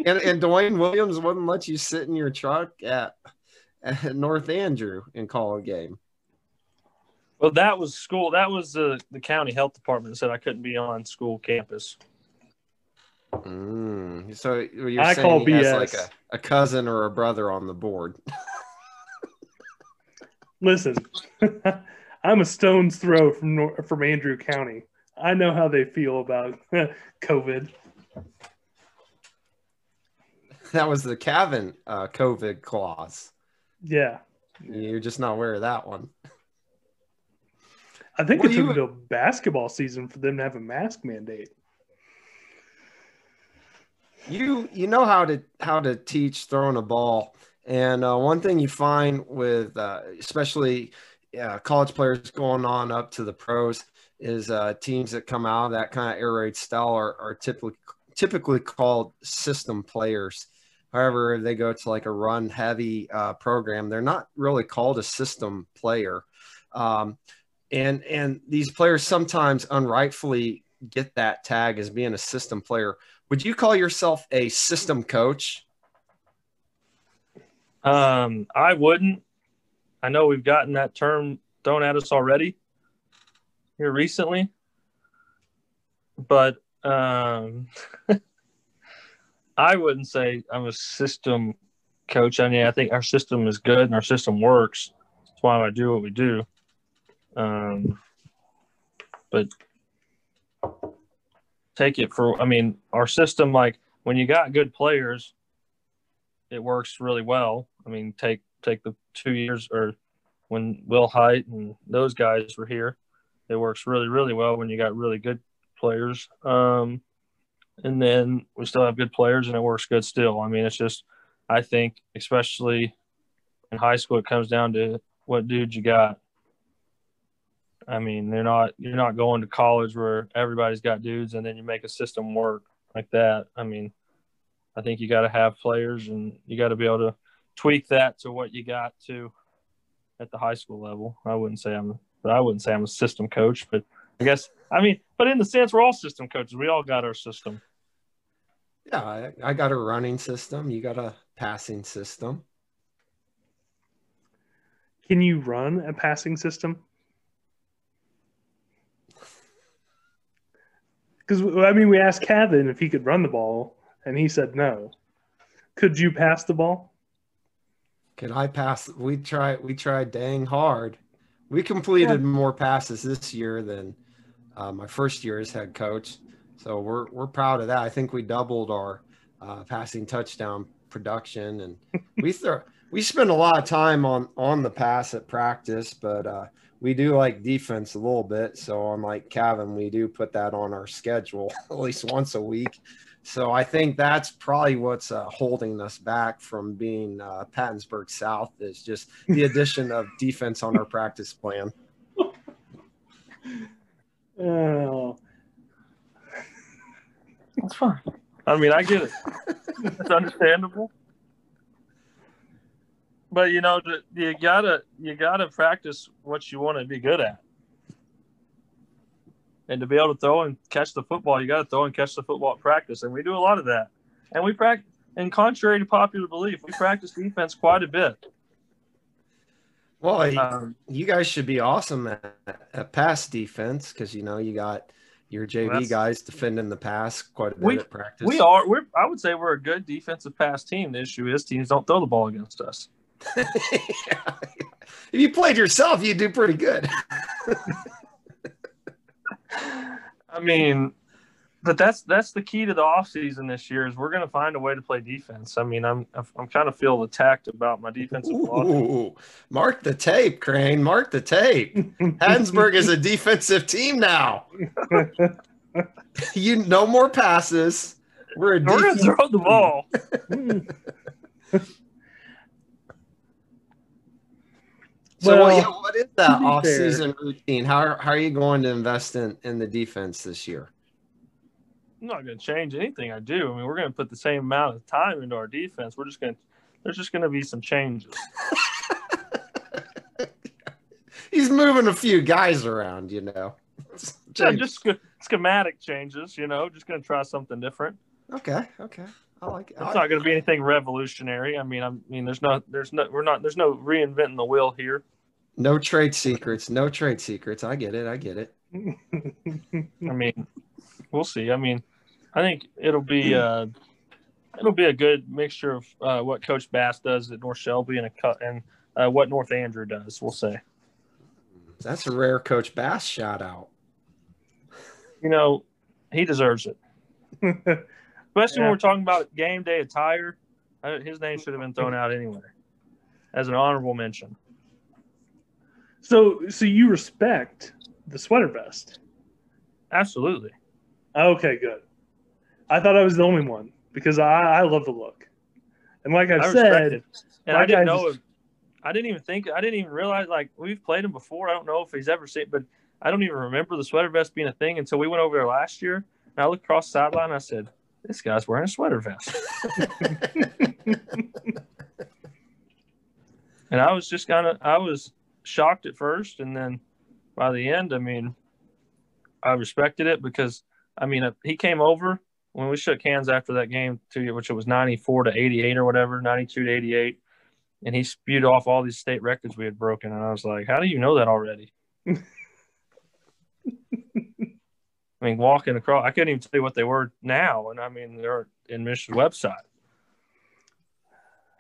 S3: and and Dwayne Williams wouldn't let you sit in your truck at, at North Andrew and call a game.
S2: Well, that was school. That was the the county health department that said I couldn't be on school campus.
S3: Mm, so you're
S1: I
S3: saying
S1: call
S3: he has like a, a cousin or a brother on the board.
S1: Listen, I'm a stone's throw from from Andrew County. I know how they feel about COVID.
S3: That was the Cavin uh, COVID clause.
S1: Yeah,
S3: You're just not aware of that one.
S1: I think
S3: What
S1: it took
S3: you-
S1: until basketball season for them to have a mask mandate.
S3: you you know how to how to teach throwing a ball and uh, one thing you find with uh, especially uh, college players going on up to the pros is uh, teams that come out of that kind of air raid style are, are typically typically called system players however if they go to like a run heavy uh, program they're not really called a system player um, and and these players sometimes unrightfully get that tag as being a system player would you call yourself a system coach?
S2: Um, I wouldn't. I know we've gotten that term thrown at us already here recently, but Um, I wouldn't say I'm a system coach. I mean, I think our system is good and our system works. That's why I do what we do. Um, but take it for, I mean, our system, like when you got good players, it works really well. I mean, take take the two years or when Will Height and those guys were here, it works really really well when you got really good players. Um, and then we still have good players and it works good still. I mean, it's just I think especially in high school it comes down to what dude you got. I mean, they're not you're not going to college where everybody's got dudes and then you make a system work like that. I mean, I think you got to have players and you got to be able to tweak that to what you got to at the high school level. I wouldn't say I'm, but I wouldn't say I'm a system coach, but I guess I mean, but in the sense we're all system coaches. We all got our system.
S3: Yeah, I, I got a running system. You got a passing system.
S1: Can you run a passing system? Because I mean, we asked Cavin if he could run the ball, and he said no. Could you pass the ball?
S3: Could I pass? We try. We tried dang hard. We completed yeah. more passes this year than uh, my first year as head coach. So we're we're proud of that. I think we doubled our uh, passing touchdown production, and we throw we spend a lot of time on on the pass at practice, but uh, we do like defense a little bit. So unlike Cavin, we do put that on our schedule at least once a week. So I think that's probably what's uh, holding us back from being uh, Pattonsburg South is just the addition of defense on our practice plan.
S1: Oh,
S2: that's fine. I mean, I get it. it's understandable. But you know, you gotta you gotta practice what you want to be good at, and to be able to throw and catch the football, you got to throw and catch the football at practice, and we do a lot of that. And we practice. And contrary to popular belief, we practice defense quite a bit.
S3: Well, um, you guys should be awesome at, at pass defense because you know you got your JV guys defending the pass quite a bit
S2: we,
S3: at practice.
S2: We are. We're. I would say we're a good defensive pass team. The issue is teams don't throw the ball against us.
S3: yeah. If you played yourself, you'd do pretty good.
S2: I mean, but that's that's the key to the offseason this year is we're going to find a way to play defense. I mean, I'm I'm kind of feel attacked about my defensive.
S3: Ooh, mark the tape, Crane. Mark the tape. Pattonsburg is a defensive team now. you no more passes. We're a
S2: we're going to throw the ball.
S3: So well, what, what is that off-season routine? How, how are you going to invest in, in the defense this year?
S2: I'm not going to change anything I do. I mean, we're going to put the same amount of time into our defense. We're just going to there's just going to be some changes.
S3: He's moving a few guys around, you know.
S2: Yeah, just schematic changes, you know. Just going to try something different.
S3: Okay, okay. I like it.
S2: It's not going to be anything revolutionary. I mean, I mean, there's no, there's no, we're not, there's no reinventing the wheel here.
S3: No trade secrets. No trade secrets. I get it. I get it.
S2: I mean, we'll see. I mean, I think it'll be, uh, it'll be a good mixture of uh, what Coach Bass does at North Shelby and a cut and uh, what North Andrew does. We'll say.
S3: That's a rare Coach Bass shout out.
S2: You know, he deserves it. Especially yeah. when we're talking about game day attire, uh, his name should have been thrown out anyway, as an honorable mention.
S1: So, so you respect the sweater vest?
S2: Absolutely.
S1: Okay, good. I thought I was the only one because I, I love the look, and like I've I said,
S2: and I didn't know. If, I didn't even think. I didn't even realize. Like we've played him before. I don't know if he's ever seen, but I don't even remember the sweater vest being a thing until we went over there last year. And I looked across the sideline. I said, this guy's wearing a sweater vest. and I was just kind of, I was shocked at first. And then by the end, I mean, I respected it because, I mean, uh, he came over when we shook hands after that game, to which it was 94 to 88 or whatever, 92 to 88. And he spewed off all these state records we had broken. And I was like, how do you know that already? I I mean, walking across, I couldn't even tell you what they were now, and I mean they're in Michigan's website.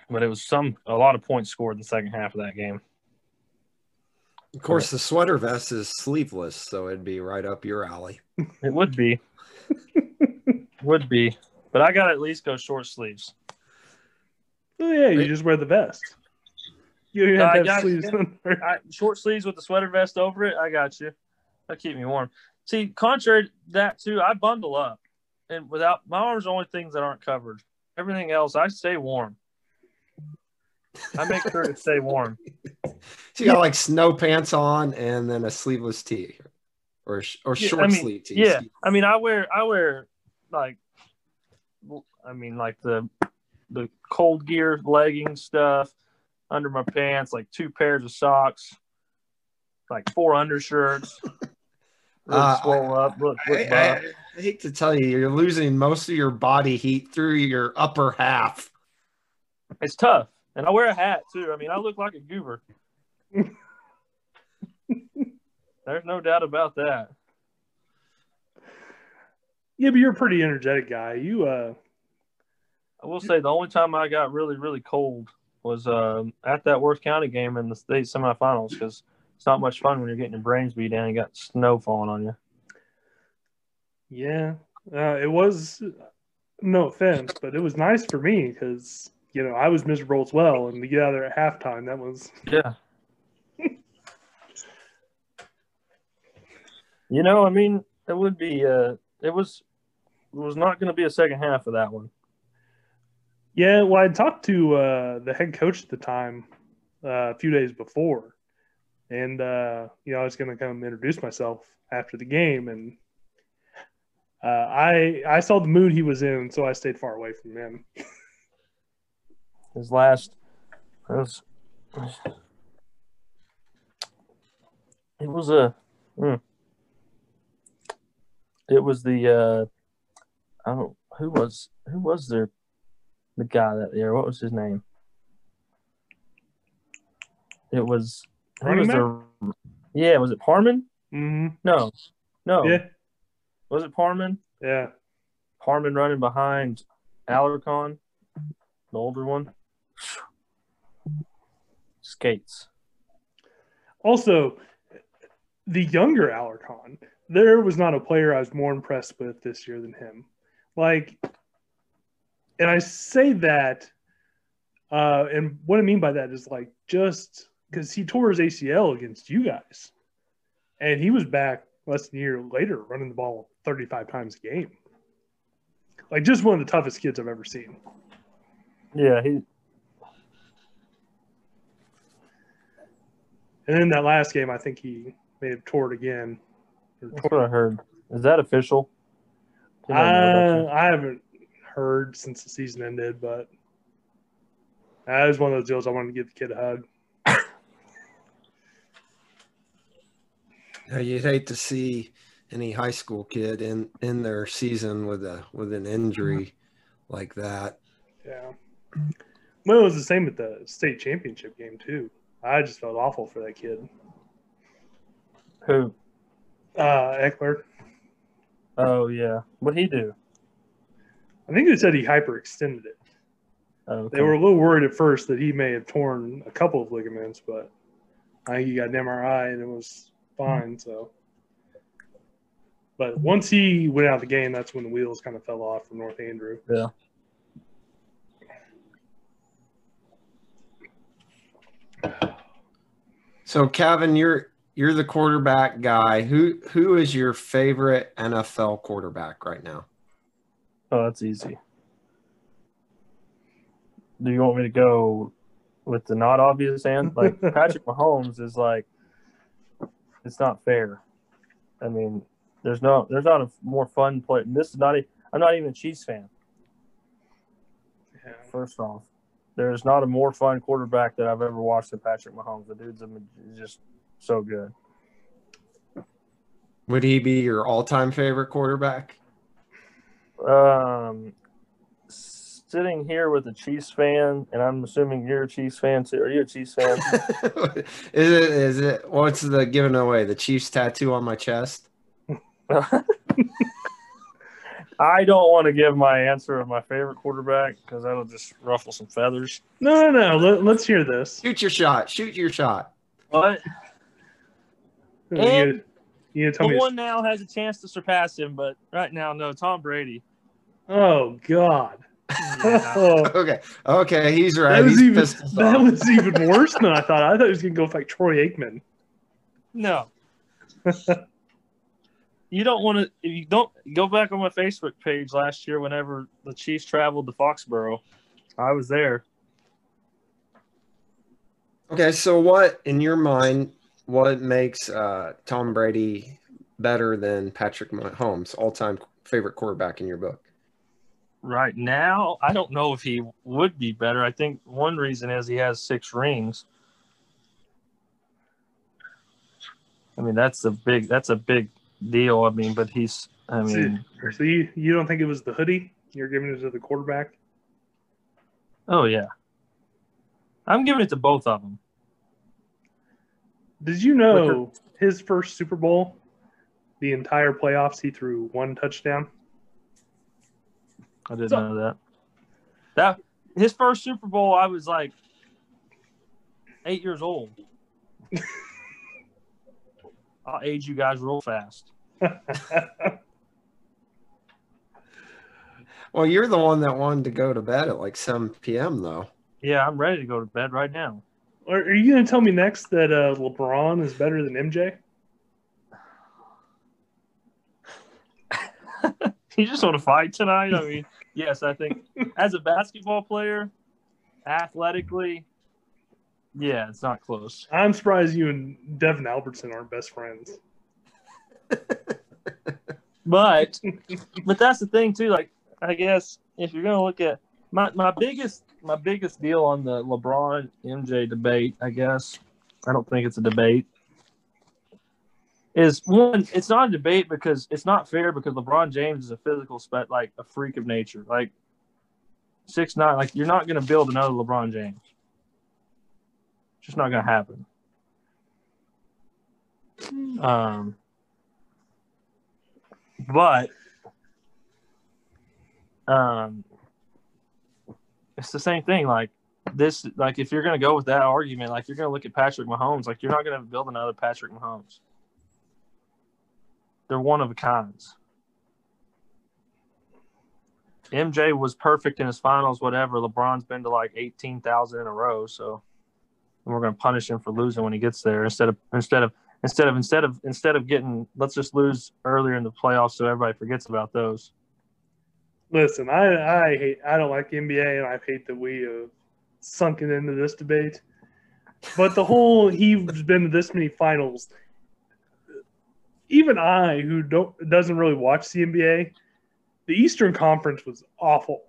S2: But it was some a lot of points scored in the second half of that game.
S3: Of course, the sweater vest is sleeveless, so it'd be right up your alley.
S2: It would be, would be, but I got to at least go short sleeves.
S1: Oh yeah, you just wear the vest. You don't
S2: No,
S1: have
S2: I
S1: to have
S2: got-
S1: sleeves under.
S2: I, short sleeves with the sweater vest over it. I got you. That keep me warm. See, contrary to that too, I bundle up, and without my arms, are the only things that aren't covered. Everything else, I stay warm. I make sure to stay warm.
S3: So you got like snow pants on and then a sleeveless tee, or or
S2: Yeah,
S3: short
S2: I mean,
S3: sleeve tee.
S2: Yeah, I mean, I wear I wear like, I mean, like the the cold gear legging stuff under my pants, like two pairs of socks, like four undershirts. Really
S3: Uh,
S2: swole up, look,
S3: I,
S2: look
S3: I-
S2: buff.
S3: I hate to tell you, you're losing most of your body heat through your upper half.
S2: It's tough. And I wear a hat too. I mean, I look like a goober. There's no doubt about that.
S1: Yeah, but you're a pretty energetic guy. You uh
S2: I will say the only time I got really, really cold was um, at that Worth County game in the state semifinals because it's not much fun when you're getting your brains beat down and you got snow falling on you.
S1: yeah. Uh, it was no offense, but it was nice for me because you know I was miserable as well, and to get out there at halftime, that was
S2: Yeah. you know, I mean, it would be. Uh, it was. It was not going to be a second half of that one.
S1: Yeah, well, I talked to uh, the head coach at the time uh, a few days before, and uh, you know I was going to come introduce myself after the game, and uh, I I saw the mood he was in, so I stayed far away from him.
S2: His last. Was. It was a. mm. It was the. uh I don't. Who was who was their, the guy that year? What was his name? It was.
S1: Running
S2: was their, yeah, was it Parman?
S1: hmm
S2: No, no.
S1: Yeah,
S2: Was it Parman?
S1: yeah.
S2: Parman running behind Alarcon, the older one. Skates.
S1: Also, the younger Alarcon, there was not a player I was more impressed with this year than him. Like, and I say that, uh, and what I mean by that is like just because he tore his ACL against you guys, and he was back less than a year later running the ball 35 times a game. Like, just one of the toughest kids I've ever seen.
S2: Yeah, he
S1: And then that last game, I think he may have tore it again.
S2: That's
S1: tore-
S2: what I heard. Is that official?
S1: Uh, I haven't heard since the season ended, but that was one of those deals I wanted to give the kid a hug.
S3: Yeah, you'd hate to see any high school kid in in their season with a with an injury like that.
S1: Yeah. Well, it was the same at the state championship game too. I just felt awful for that kid.
S2: Who?
S1: Uh, Eckler.
S2: Oh yeah. What'd he do?
S1: I think they said he hyperextended it.
S2: Oh, okay.
S1: They were a little worried at first that he may have torn a couple of ligaments, but I think he got an MRI and it was fine. So, but once he went out of the game, that's when the wheels kind of fell off for North Andrew.
S2: Yeah.
S3: So, Cavin, you're you're the quarterback guy. Who who is your favorite NFL quarterback right now?
S2: Oh, that's easy. Do you want me to go with the not obvious end? Like Patrick Mahomes is like, it's not fair. I mean, there's no, there's not a more fun play. This is not. A, I'm not even a Chiefs fan.
S1: Yeah.
S2: First off, there's not a more fun quarterback that I've ever watched than Patrick Mahomes. The dude's a, just so good.
S3: Would he be your all-time favorite quarterback?
S2: Um, sitting here with a Chiefs fan, and I'm assuming you're a Chiefs fan too. Are you a Chiefs fan?
S3: is it is it what's the giving away? The Chiefs tattoo on my chest?
S2: I don't want to give my answer of my favorite quarterback because that'll just ruffle some feathers.
S1: No, no, no. Let, let's hear this.
S3: Shoot your shot. Shoot your shot.
S2: What?
S1: Hmm, you,
S2: And
S1: you tell
S2: no
S1: me.
S2: one now has a chance to surpass him. But right now, no, Tom Brady.
S1: Oh God.
S2: Yeah.
S3: Okay. Okay. He's right.
S1: that was
S3: He's
S1: even that was even worse than I thought. I thought he was gonna go with like Troy Aikman.
S2: No. you don't want to. If you don't go back on my Facebook page last year, whenever the Chiefs traveled to Foxborough, I was there.
S3: Okay, so what in your mind what makes uh, Tom Brady better than Patrick Mahomes, all-time favorite quarterback in your book?
S2: Right now, I don't know if he would be better. I think one reason is he has six rings. I mean, that's a big that's a big deal. I mean, but he's I mean,
S1: So you, you don't think it was the hoodie? You're giving it to the quarterback?
S2: oh yeah. I'm giving it to both of them.
S1: Did you know his first Super Bowl, the entire playoffs, he threw one touchdown?
S2: I didn't
S1: So-
S2: know that. That his first Super Bowl, I was like eight years old. I'll age you guys real fast.
S3: Well, you're the one that wanted to go to bed at like 7 p.m. though.
S2: Yeah, I'm ready to go to bed right now.
S1: Are, are you going to tell me next that uh, LeBron is better than MJ?
S2: You just want to fight tonight? I mean, yes, I think as a basketball player, athletically, yeah, it's not close.
S1: I'm surprised you and Devin Albertson aren't best friends.
S2: But but that's the thing too. Like I guess if you're gonna look at my my biggest my biggest deal on the LeBron MJ debate, I guess I don't think it's a debate. Is one, it's not a debate because it's not fair because LeBron James is a physical spec like a freak of nature. Like six nine, like you're not gonna build another LeBron James. It's just not gonna happen. Um but um it's the same thing like this like if you're going to go with that argument like you're going to look at Patrick Mahomes like you're not going to build another Patrick Mahomes they're one of a kinds MJ was perfect in his finals whatever LeBron's been to like 18,000 in a row so we're going to punish him for losing when he gets there instead of instead of instead of instead of instead of getting let's just lose earlier in the playoffs so everybody forgets about those.
S1: Listen, I I hate I don't like the NBA, and I hate that we have sunken into this debate. But the whole he's been to this many finals. Even I, who don't doesn't really watch the NBA, the Eastern Conference was awful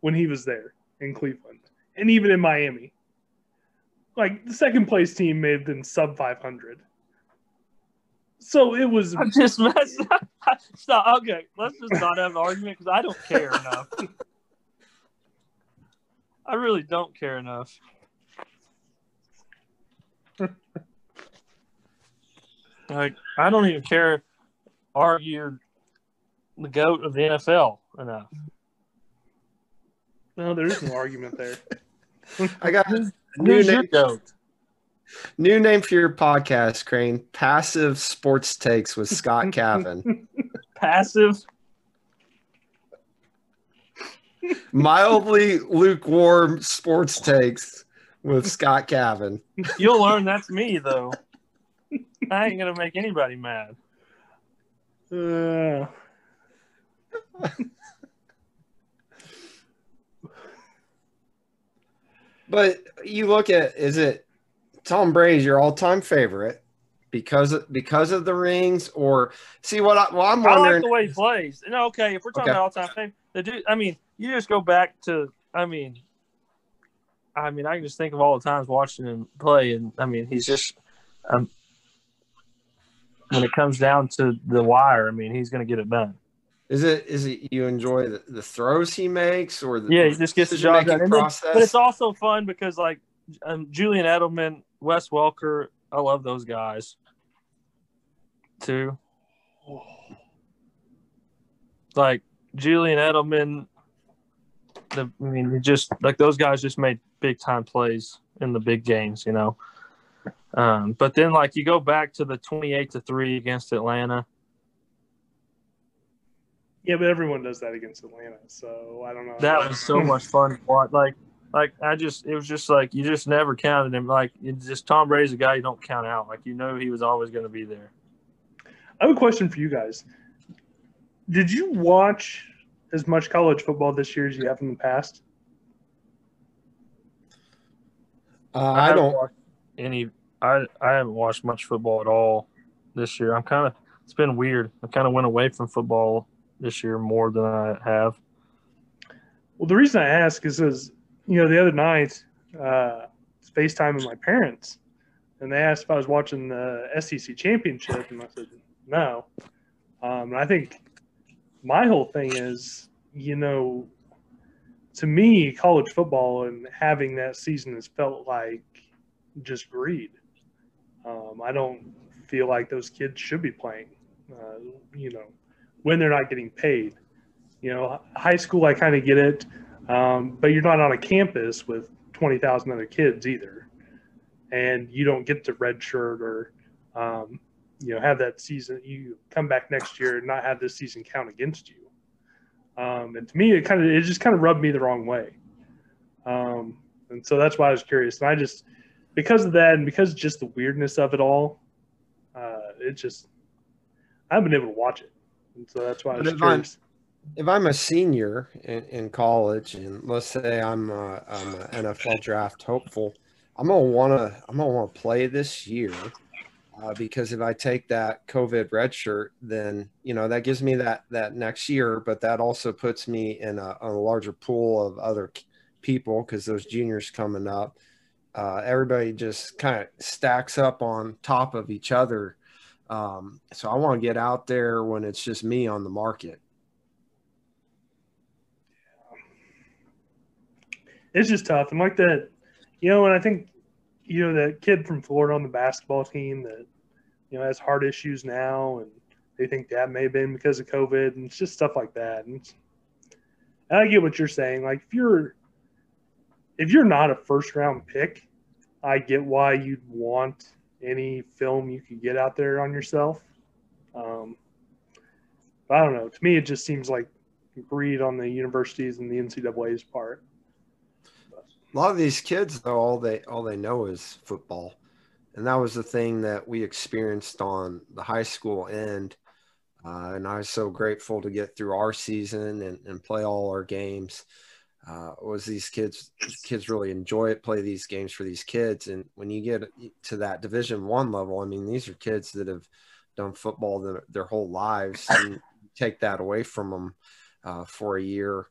S1: when he was there in Cleveland, and even in Miami. Like the second place team may have been sub five hundred. So it was
S2: I'm just messing up. Stop. Okay, let's just not have an argument because I don't care enough. I really don't care enough. like I don't even care. Are you the goat of the NFL enough.
S1: no, there is no argument there.
S3: I got a new name,
S2: goat?
S3: new name for your podcast, Crane. Passive Sports Takes with Scott Cavin.
S2: Passive.
S3: Mildly lukewarm sports takes with Scott Cavin.
S2: You'll learn that's me though. I ain't gonna make anybody mad.
S1: Uh,
S3: But you look at is it Tom Brady's your all-time favorite because of, because of the rings or see what, I, what I'm
S2: I like the way he plays. And okay, if we're talking
S3: Okay.
S2: about all time fame, the dude. I mean, you just go back to. I mean, I mean, I can just think of all the times watching him play, and I mean, he's just. Um, when it comes down to the wire, I mean, he's going to get it done.
S3: is it is it you enjoy the, the throws he makes or the
S2: Yeah, he just gets the job done. And then- But it's also fun because, like, um, Julian Edelman, Wes Welker, I love those guys too. Like, Julian Edelman. The, I mean, just like those guys just made big time plays in the big games, you know. Um, but then, like you go back to the twenty-eight to three against Atlanta.
S1: Yeah, but everyone does that against Atlanta, so I don't know.
S2: That was so much fun to watch. Like, like I just, it was just like you just never counted him. Like, it's just Tom Brady's a guy you don't count out. Like, you know, he was always going to be there.
S1: I have a question for you guys. Did you watch as much college football this year as you have in the past?
S3: Uh, I don't.
S2: watched any. I I haven't watched much football at all this year. I'm kind of. It's been weird. I kind of went away from football this year more than I have.
S1: Well, the reason I ask is because you know the other night, uh, FaceTime with my parents, and they asked if I was watching the SEC championship, and I said no. Um, and I think my whole thing is, you know, to me, college football and having that season has felt like just greed. Um, I don't feel like those kids should be playing, uh, you know, when they're not getting paid. You know, high school, I kind of get it, um, but you're not on a campus with 20,000 other kids either. And you don't get to redshirt or, um, you know, have that season. You come back next year and not have this season count against you. Um, and to me, it kind of it just kind of rubbed me the wrong way. Um, and so that's why I was curious. And I just because of that and because just the weirdness of it all, uh, it just I haven't been able to watch it. And so that's why I was
S3: if I'm- if I'm a senior in, in college, and let's say I'm a, I'm an NFL draft hopeful, I'm gonna wanna I'm gonna wanna play this year uh, because if I take that COVID red shirt, then you know that gives me that that next year, but that also puts me in a, a larger pool of other people because those juniors coming up, uh, everybody just kind of stacks up on top of each other. Um, so I want to get out there when it's just me on the market.
S1: it's just tough. And like that, you know, and I think, you know, that kid from Florida on the basketball team that, you know, has heart issues now and they think that may have been because of COVID and it's just stuff like that. And, and I get what you're saying. Like if you're if you're not a first round pick, I get why you'd want any film you could get out there on yourself. Um, I don't know. To me, it just seems like greed on the universities and the NCAA's part.
S3: A lot of these kids, though, all they all they know is football, and that was the thing that we experienced on the high school end. Uh, and I was so grateful to get through our season and, and play all our games. Uh, was these kids kids really enjoy it, play these games for these kids, and when you get to that Division One level, I mean, these are kids that have done football their, their whole lives. And take that away from them uh, for a year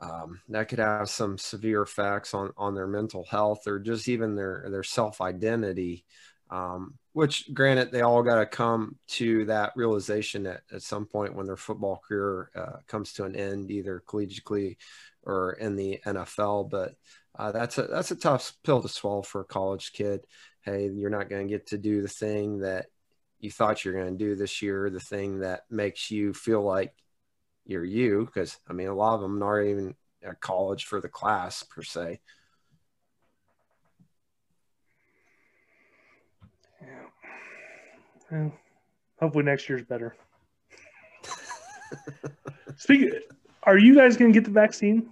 S3: um, that could have some severe effects on on their mental health or just even their their self identity. Um, which, granted, they all got to come to that realization at, at some point when their football career uh, comes to an end, either collegiately or in the NFL. But uh, that's a that's a tough pill to swallow for a college kid. Hey, you're not going to get to do the thing that you thought you're going to do this year, the thing that makes you feel like you're you because i mean a lot of them aren't even at college for the class per se
S1: Well, hopefully next year's better. Speaking, are you guys going to get the vaccine?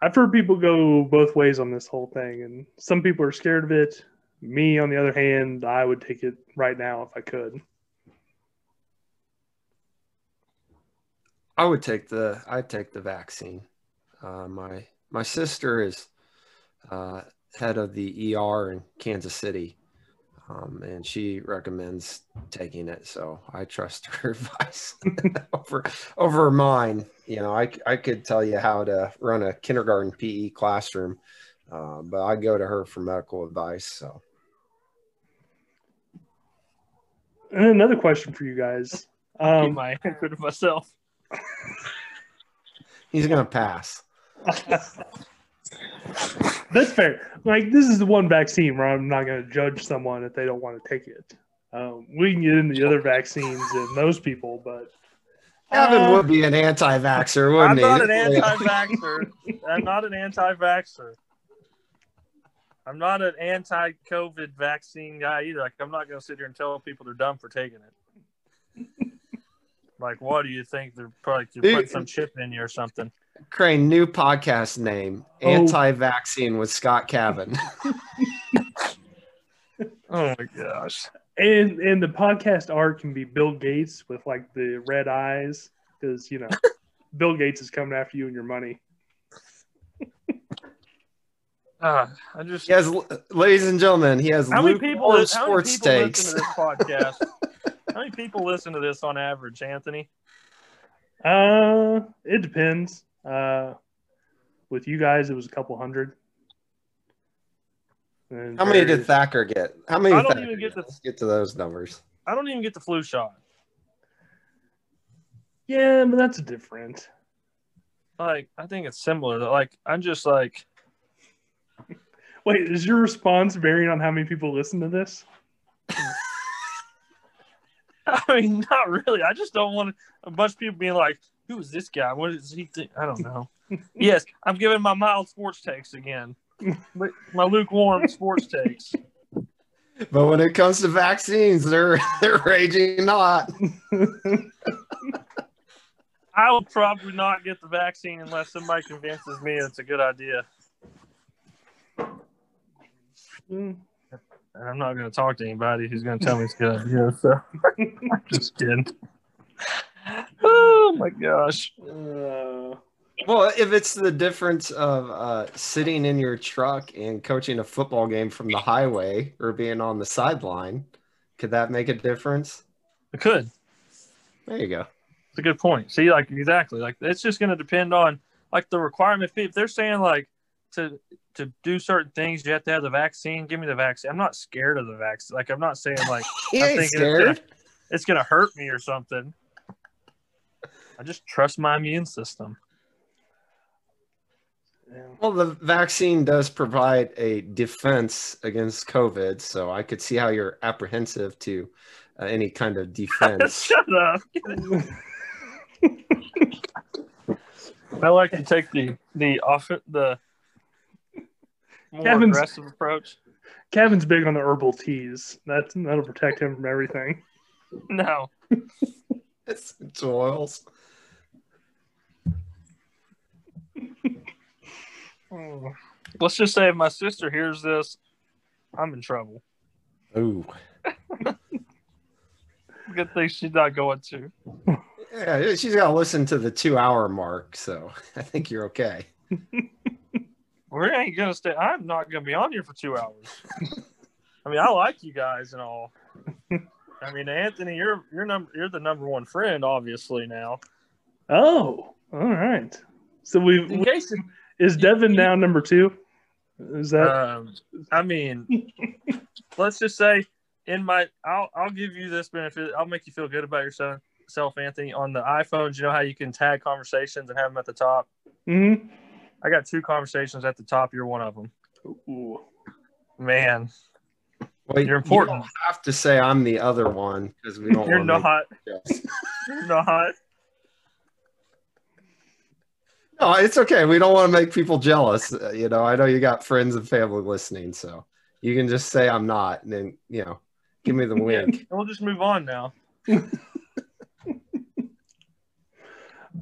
S1: I've heard people go both ways on this whole thing, and some people are scared of it. Me, on the other hand, I would take it right now if I could.
S3: i would take the i'd take the vaccine uh, my my sister is uh, head of the er in kansas city um, and she recommends taking it so i trust her advice over over mine you know I, I could tell you how to run a kindergarten pe classroom uh, but i go to her for medical advice so
S1: And another question for you guys.
S2: Keep
S1: Um,
S2: my answer to myself.
S3: he's gonna pass
S1: That's fair. Like this is the one vaccine where I'm not going to judge someone if they don't want to take it. Um, we can get into the other vaccines and those people, but
S3: Cavin
S1: Uh,
S3: would be an anti-vaxxer,
S2: I'm
S3: wouldn't
S2: not
S3: he?
S2: an anti-vaxxer. I'm not an anti-vaxer. I'm not an anti-COVID vaccine guy either. Like, I'm not going to sit here and tell people they're dumb for taking it. like, what do you think? They're probably they're putting some chip in you or something.
S3: Crane, new podcast name:
S1: Oh.
S3: Anti-Vaccine with Scott Cavin.
S2: Oh my gosh!
S1: And and the podcast art can be Bill Gates with like the red eyes because you know Bill Gates is coming after you and your money.
S2: Uh, I just
S3: He has, ladies and gentlemen, he has
S2: how many people,
S3: Moore
S2: li- how many
S3: sports
S2: people listen to this podcast? how many people listen to this on average, Anthony?
S1: Uh, it depends. Uh, with you guys, it was a couple hundred. And
S3: How many did Thacker get? How many?
S2: I don't
S3: Thacker
S2: even get the-
S3: Let's get to those numbers.
S2: I don't even get the flu shot.
S1: Yeah, but that's different.
S2: Like, I think it's similar. Like, I'm just like,
S1: Wait, is your response varying on how many people listen to this?
S2: I mean, not really. I just don't want a bunch of people being like, "Who is this guy? What does he think?" I don't know. yes, I'm giving my mild sports takes again. My- my lukewarm sports takes.
S3: But when it comes to vaccines, they're they're raging not.
S2: I will probably not get the vaccine unless somebody convinces me it's a good idea.
S1: Mm,
S2: And I'm not going to talk to anybody who's going to tell me it's good Yeah, So I'm just kidding. Oh my gosh.
S1: uh,
S3: Well, if it's the difference of uh, sitting in your truck and coaching a football game from the highway or being on the sideline, could that make a difference?
S2: It could.
S3: There you go.
S2: It's a good point. See, like exactly, like it's just going to depend on like the requirement. If they're saying like to to do certain things, you have to have the vaccine. Give me the vaccine. I'm not scared of the vaccine. Like I'm not saying like I'm
S3: ain't
S2: thinking it's gonna,
S3: scared.
S2: it's going to hurt me or something. I just trust my immune system.
S3: Well, the vaccine does provide a defense against COVID, so I could see how you're apprehensive to uh, any kind of defense.
S2: Shut up. I like to take the the off the more
S1: Cavin's-
S2: aggressive approach.
S1: Cavin's big on the herbal teas. That that'll protect him from everything.
S2: No,
S3: Essential oils.
S2: Mm. let's just say if my sister hears this, I'm in trouble.
S3: Ooh.
S2: Good thing she's not going to.
S3: Yeah, she's got to listen to the two hour mark, so I think you're okay.
S2: We ain't gonna stay. I'm not gonna be on here for two hours. I mean, I like you guys and all. I mean, Anthony, you're you're number you're the number one friend, obviously now.
S1: Oh, all right. So we
S2: In case
S1: is Devin now number two? Is that
S2: Um, I mean, let's just say in my, I'll I'll give you this benefit. I'll make you feel good about yourself, self, Anthony. On the iPhones, you know how you can tag conversations and have them at the top.
S1: mm-hmm.
S2: I got two conversations at the top. You're one of them,
S1: Ooh.
S2: man.
S3: Well,
S2: You're important.
S3: You don't have to say I'm the other one because we don't.
S2: You're
S3: wanna
S2: not. You're not.
S3: No, it's okay. We don't want to make people jealous. Uh, you know, I know you got friends and family listening, so you can just say I'm not, and then you know, give me the wink.
S2: We'll just move on now.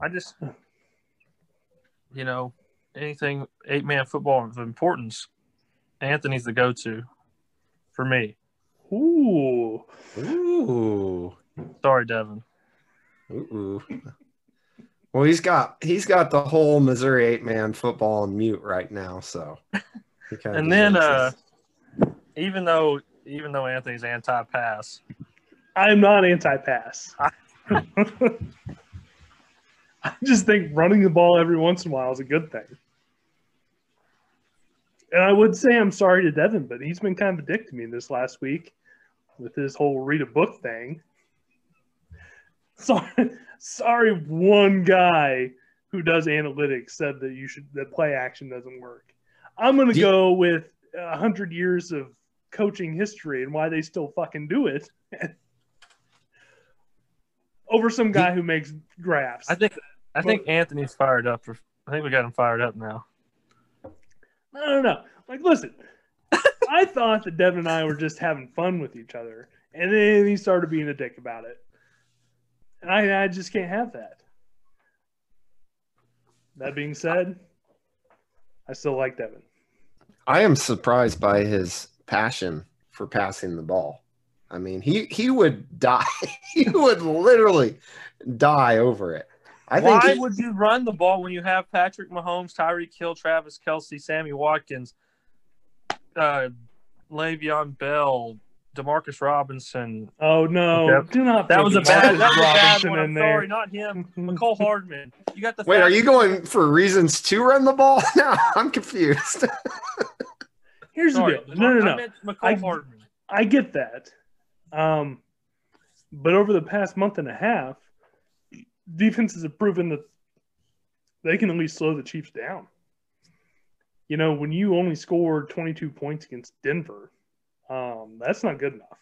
S2: I just, you know, anything eight man football of importance, Anthony's the go to for me.
S1: Ooh.
S3: Ooh,
S2: Sorry, Devin.
S3: ooh. Well, he's got he's got the whole Missouri eight man football on mute right now, so. he
S2: And then, uh, even though even though Anthony's anti pass,
S1: I'm not anti-pass. I just think running the ball every once in a while is a good thing. And I would say I'm sorry to Devin, but he's been kind of a dick to me this last week with his whole read a book thing. Sorry, sorry, one guy who does analytics said that you should that play action doesn't work. I'm gonna
S3: Do you-
S1: go with a hundred years of coaching history and why they still fucking do it. over some guy who makes graphs.
S2: I think I think Anthony's fired up. For, I think we got him fired up now.
S1: I don't know. Like, listen, I thought that Devin and I were just having fun with each other, and then he started being a dick about it, and I, I just can't have that. That being said, I still like Devin.
S3: I am surprised by his passion for passing the ball. I mean, he he would die. he would literally die over it. I
S2: Why
S3: think he-
S2: would you run the ball when you have Patrick Mahomes, Tyreek Hill, Travis Kelce, Sammy Watkins, uh, Le'Veon Bell, Demarcus Robinson?
S1: Oh no!
S2: Yep.
S1: Do not.
S2: That was a
S1: Demarcus
S2: bad. That was a bad
S1: Robinson
S2: one.
S1: in
S2: I'm
S1: there.
S2: sorry, not him. Mecole Hardman. You got the.
S3: wait, are you going for reasons to run the ball? No, I'm confused.
S1: Here's
S2: Sorry,
S1: the deal. No, no,
S2: I
S1: no.
S2: meant Mecole
S1: I-
S2: Hardman.
S1: I get that. Um, but over the past month and a half, defenses have proven that they can at least slow the Chiefs down. You know, when you only scored 22 points against Denver, um, that's not good enough.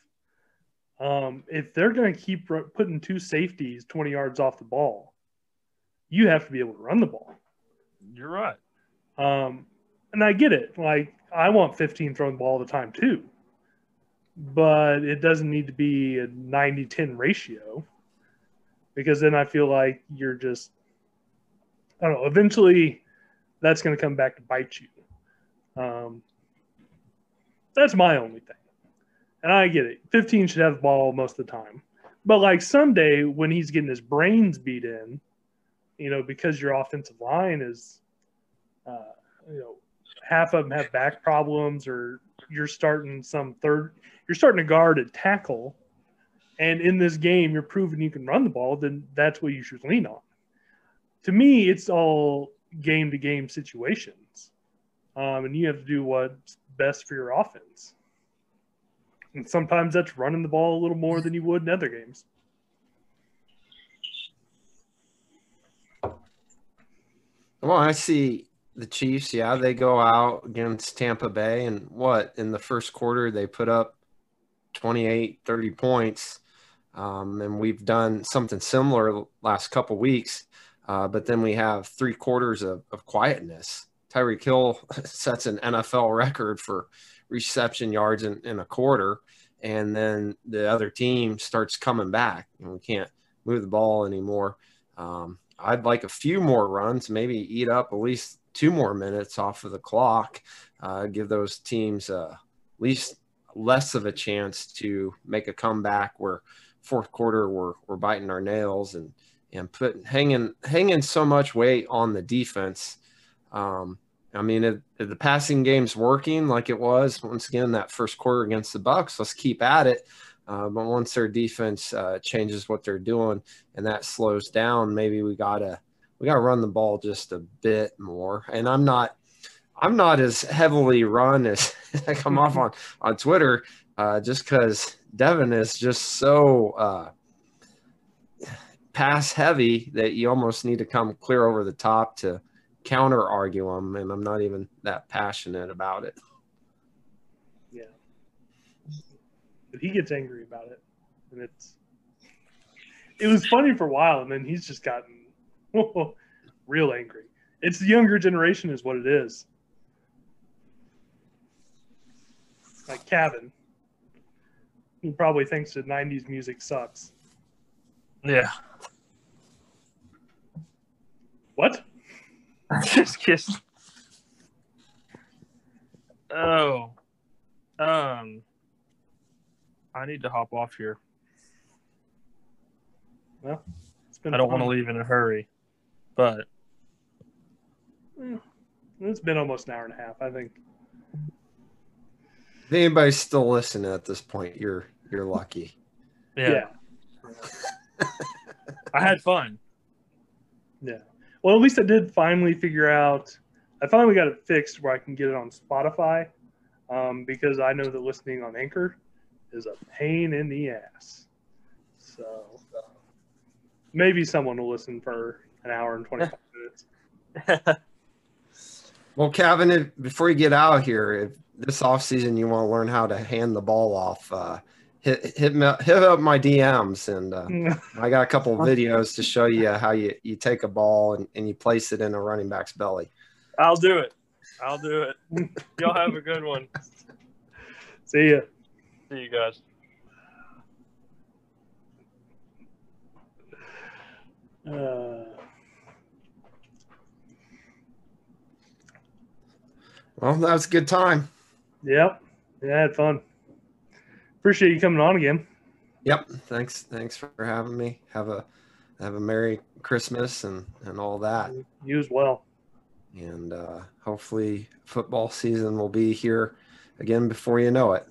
S1: Um, if they're going to keep putting two safeties 20 yards off the ball, you have to be able to run the ball.
S2: You're right.
S1: Um, and I get it. Like I want 15 throwing the ball all the time too. But it doesn't need to be a 90-10 ratio because then I feel like you're just I don't know, eventually that's going to come back to bite you. Um, that's my only thing. And I get it. 15 should have the ball most of the time. But like someday when he's getting his brains beat in, you know, because your offensive line is uh, you know, half of them have back problems, or you're starting some third, you're starting to guard at tackle, and in this game you're proving you can run the ball, then that's what you should lean on. To me, it's all game to game situations, um, and you have to do what's best for your offense. And sometimes that's running the ball a little more than you would in other games.
S3: well, I see the Chiefs. Yeah, they go out against Tampa Bay, and what in the first quarter they put up 28, 30 points. Um, and we've done something similar last couple weeks. Uh, but then we have three quarters of, of quietness. Tyreek Hill sets an NFL record for reception yards in, in a quarter, and then the other team starts coming back, and we can't move the ball anymore. Um, I'd like a few more runs, maybe eat up at least two more minutes off of the clock, uh, give those teams uh, at least less of a chance to make a comeback. Where fourth quarter we're, we're biting our nails and and put hanging hanging so much weight on the defense. Um, I mean, if, if the passing game's working like it was once again that first quarter against the Bucs, let's keep at it. Uh, but once their defense uh, changes what they're doing and that slows down, maybe we gotta we gotta run the ball just a bit more. And I'm not I'm not as heavily run as I come off on on Twitter uh, just because Devin is just so uh, pass heavy that you almost need to come clear over the top to counter argue him, and I'm not even that passionate about it.
S1: Yeah. But he gets angry about it. And it's it was funny for a while and then he's just gotten real angry. It's the younger generation is what it is. Like Cavin. He probably thinks that nineties music sucks.
S2: Yeah.
S1: What?
S2: Just kidding. Oh. Um. I need to hop off here.
S1: Well, it's been
S2: I don't want to leave in a hurry, but
S1: It's been almost an hour and a half, I think.
S3: If anybody's still listening at this point, you're you're lucky.
S2: yeah,
S1: yeah.
S2: I had fun.
S1: Yeah. Well, at least I did finally figure out. I finally got it fixed where I can get it on Spotify, um, because I know that listening on Anchor is a pain in the ass. So maybe someone will listen for an hour and twenty five minutes.
S3: Well, Cavin, if, before you get out of here, if this offseason you want to learn how to hand the ball off, uh, hit hit me, hit up my DMs, and uh, I got a couple of videos to show you how you you take a ball and, and you place it in a running back's belly.
S2: I'll do it. I'll do it. Y'all have a good one.
S1: See ya.
S2: See you guys.
S1: Uh,
S3: Well, that was a good time.
S1: yep. Yeah, had fun. Appreciate you coming on again.
S3: Yep. Thanks. Thanks for having me. Have a have a merry Christmas and and all that.
S1: You as well.
S3: And uh, hopefully, football season will be here again before you know it.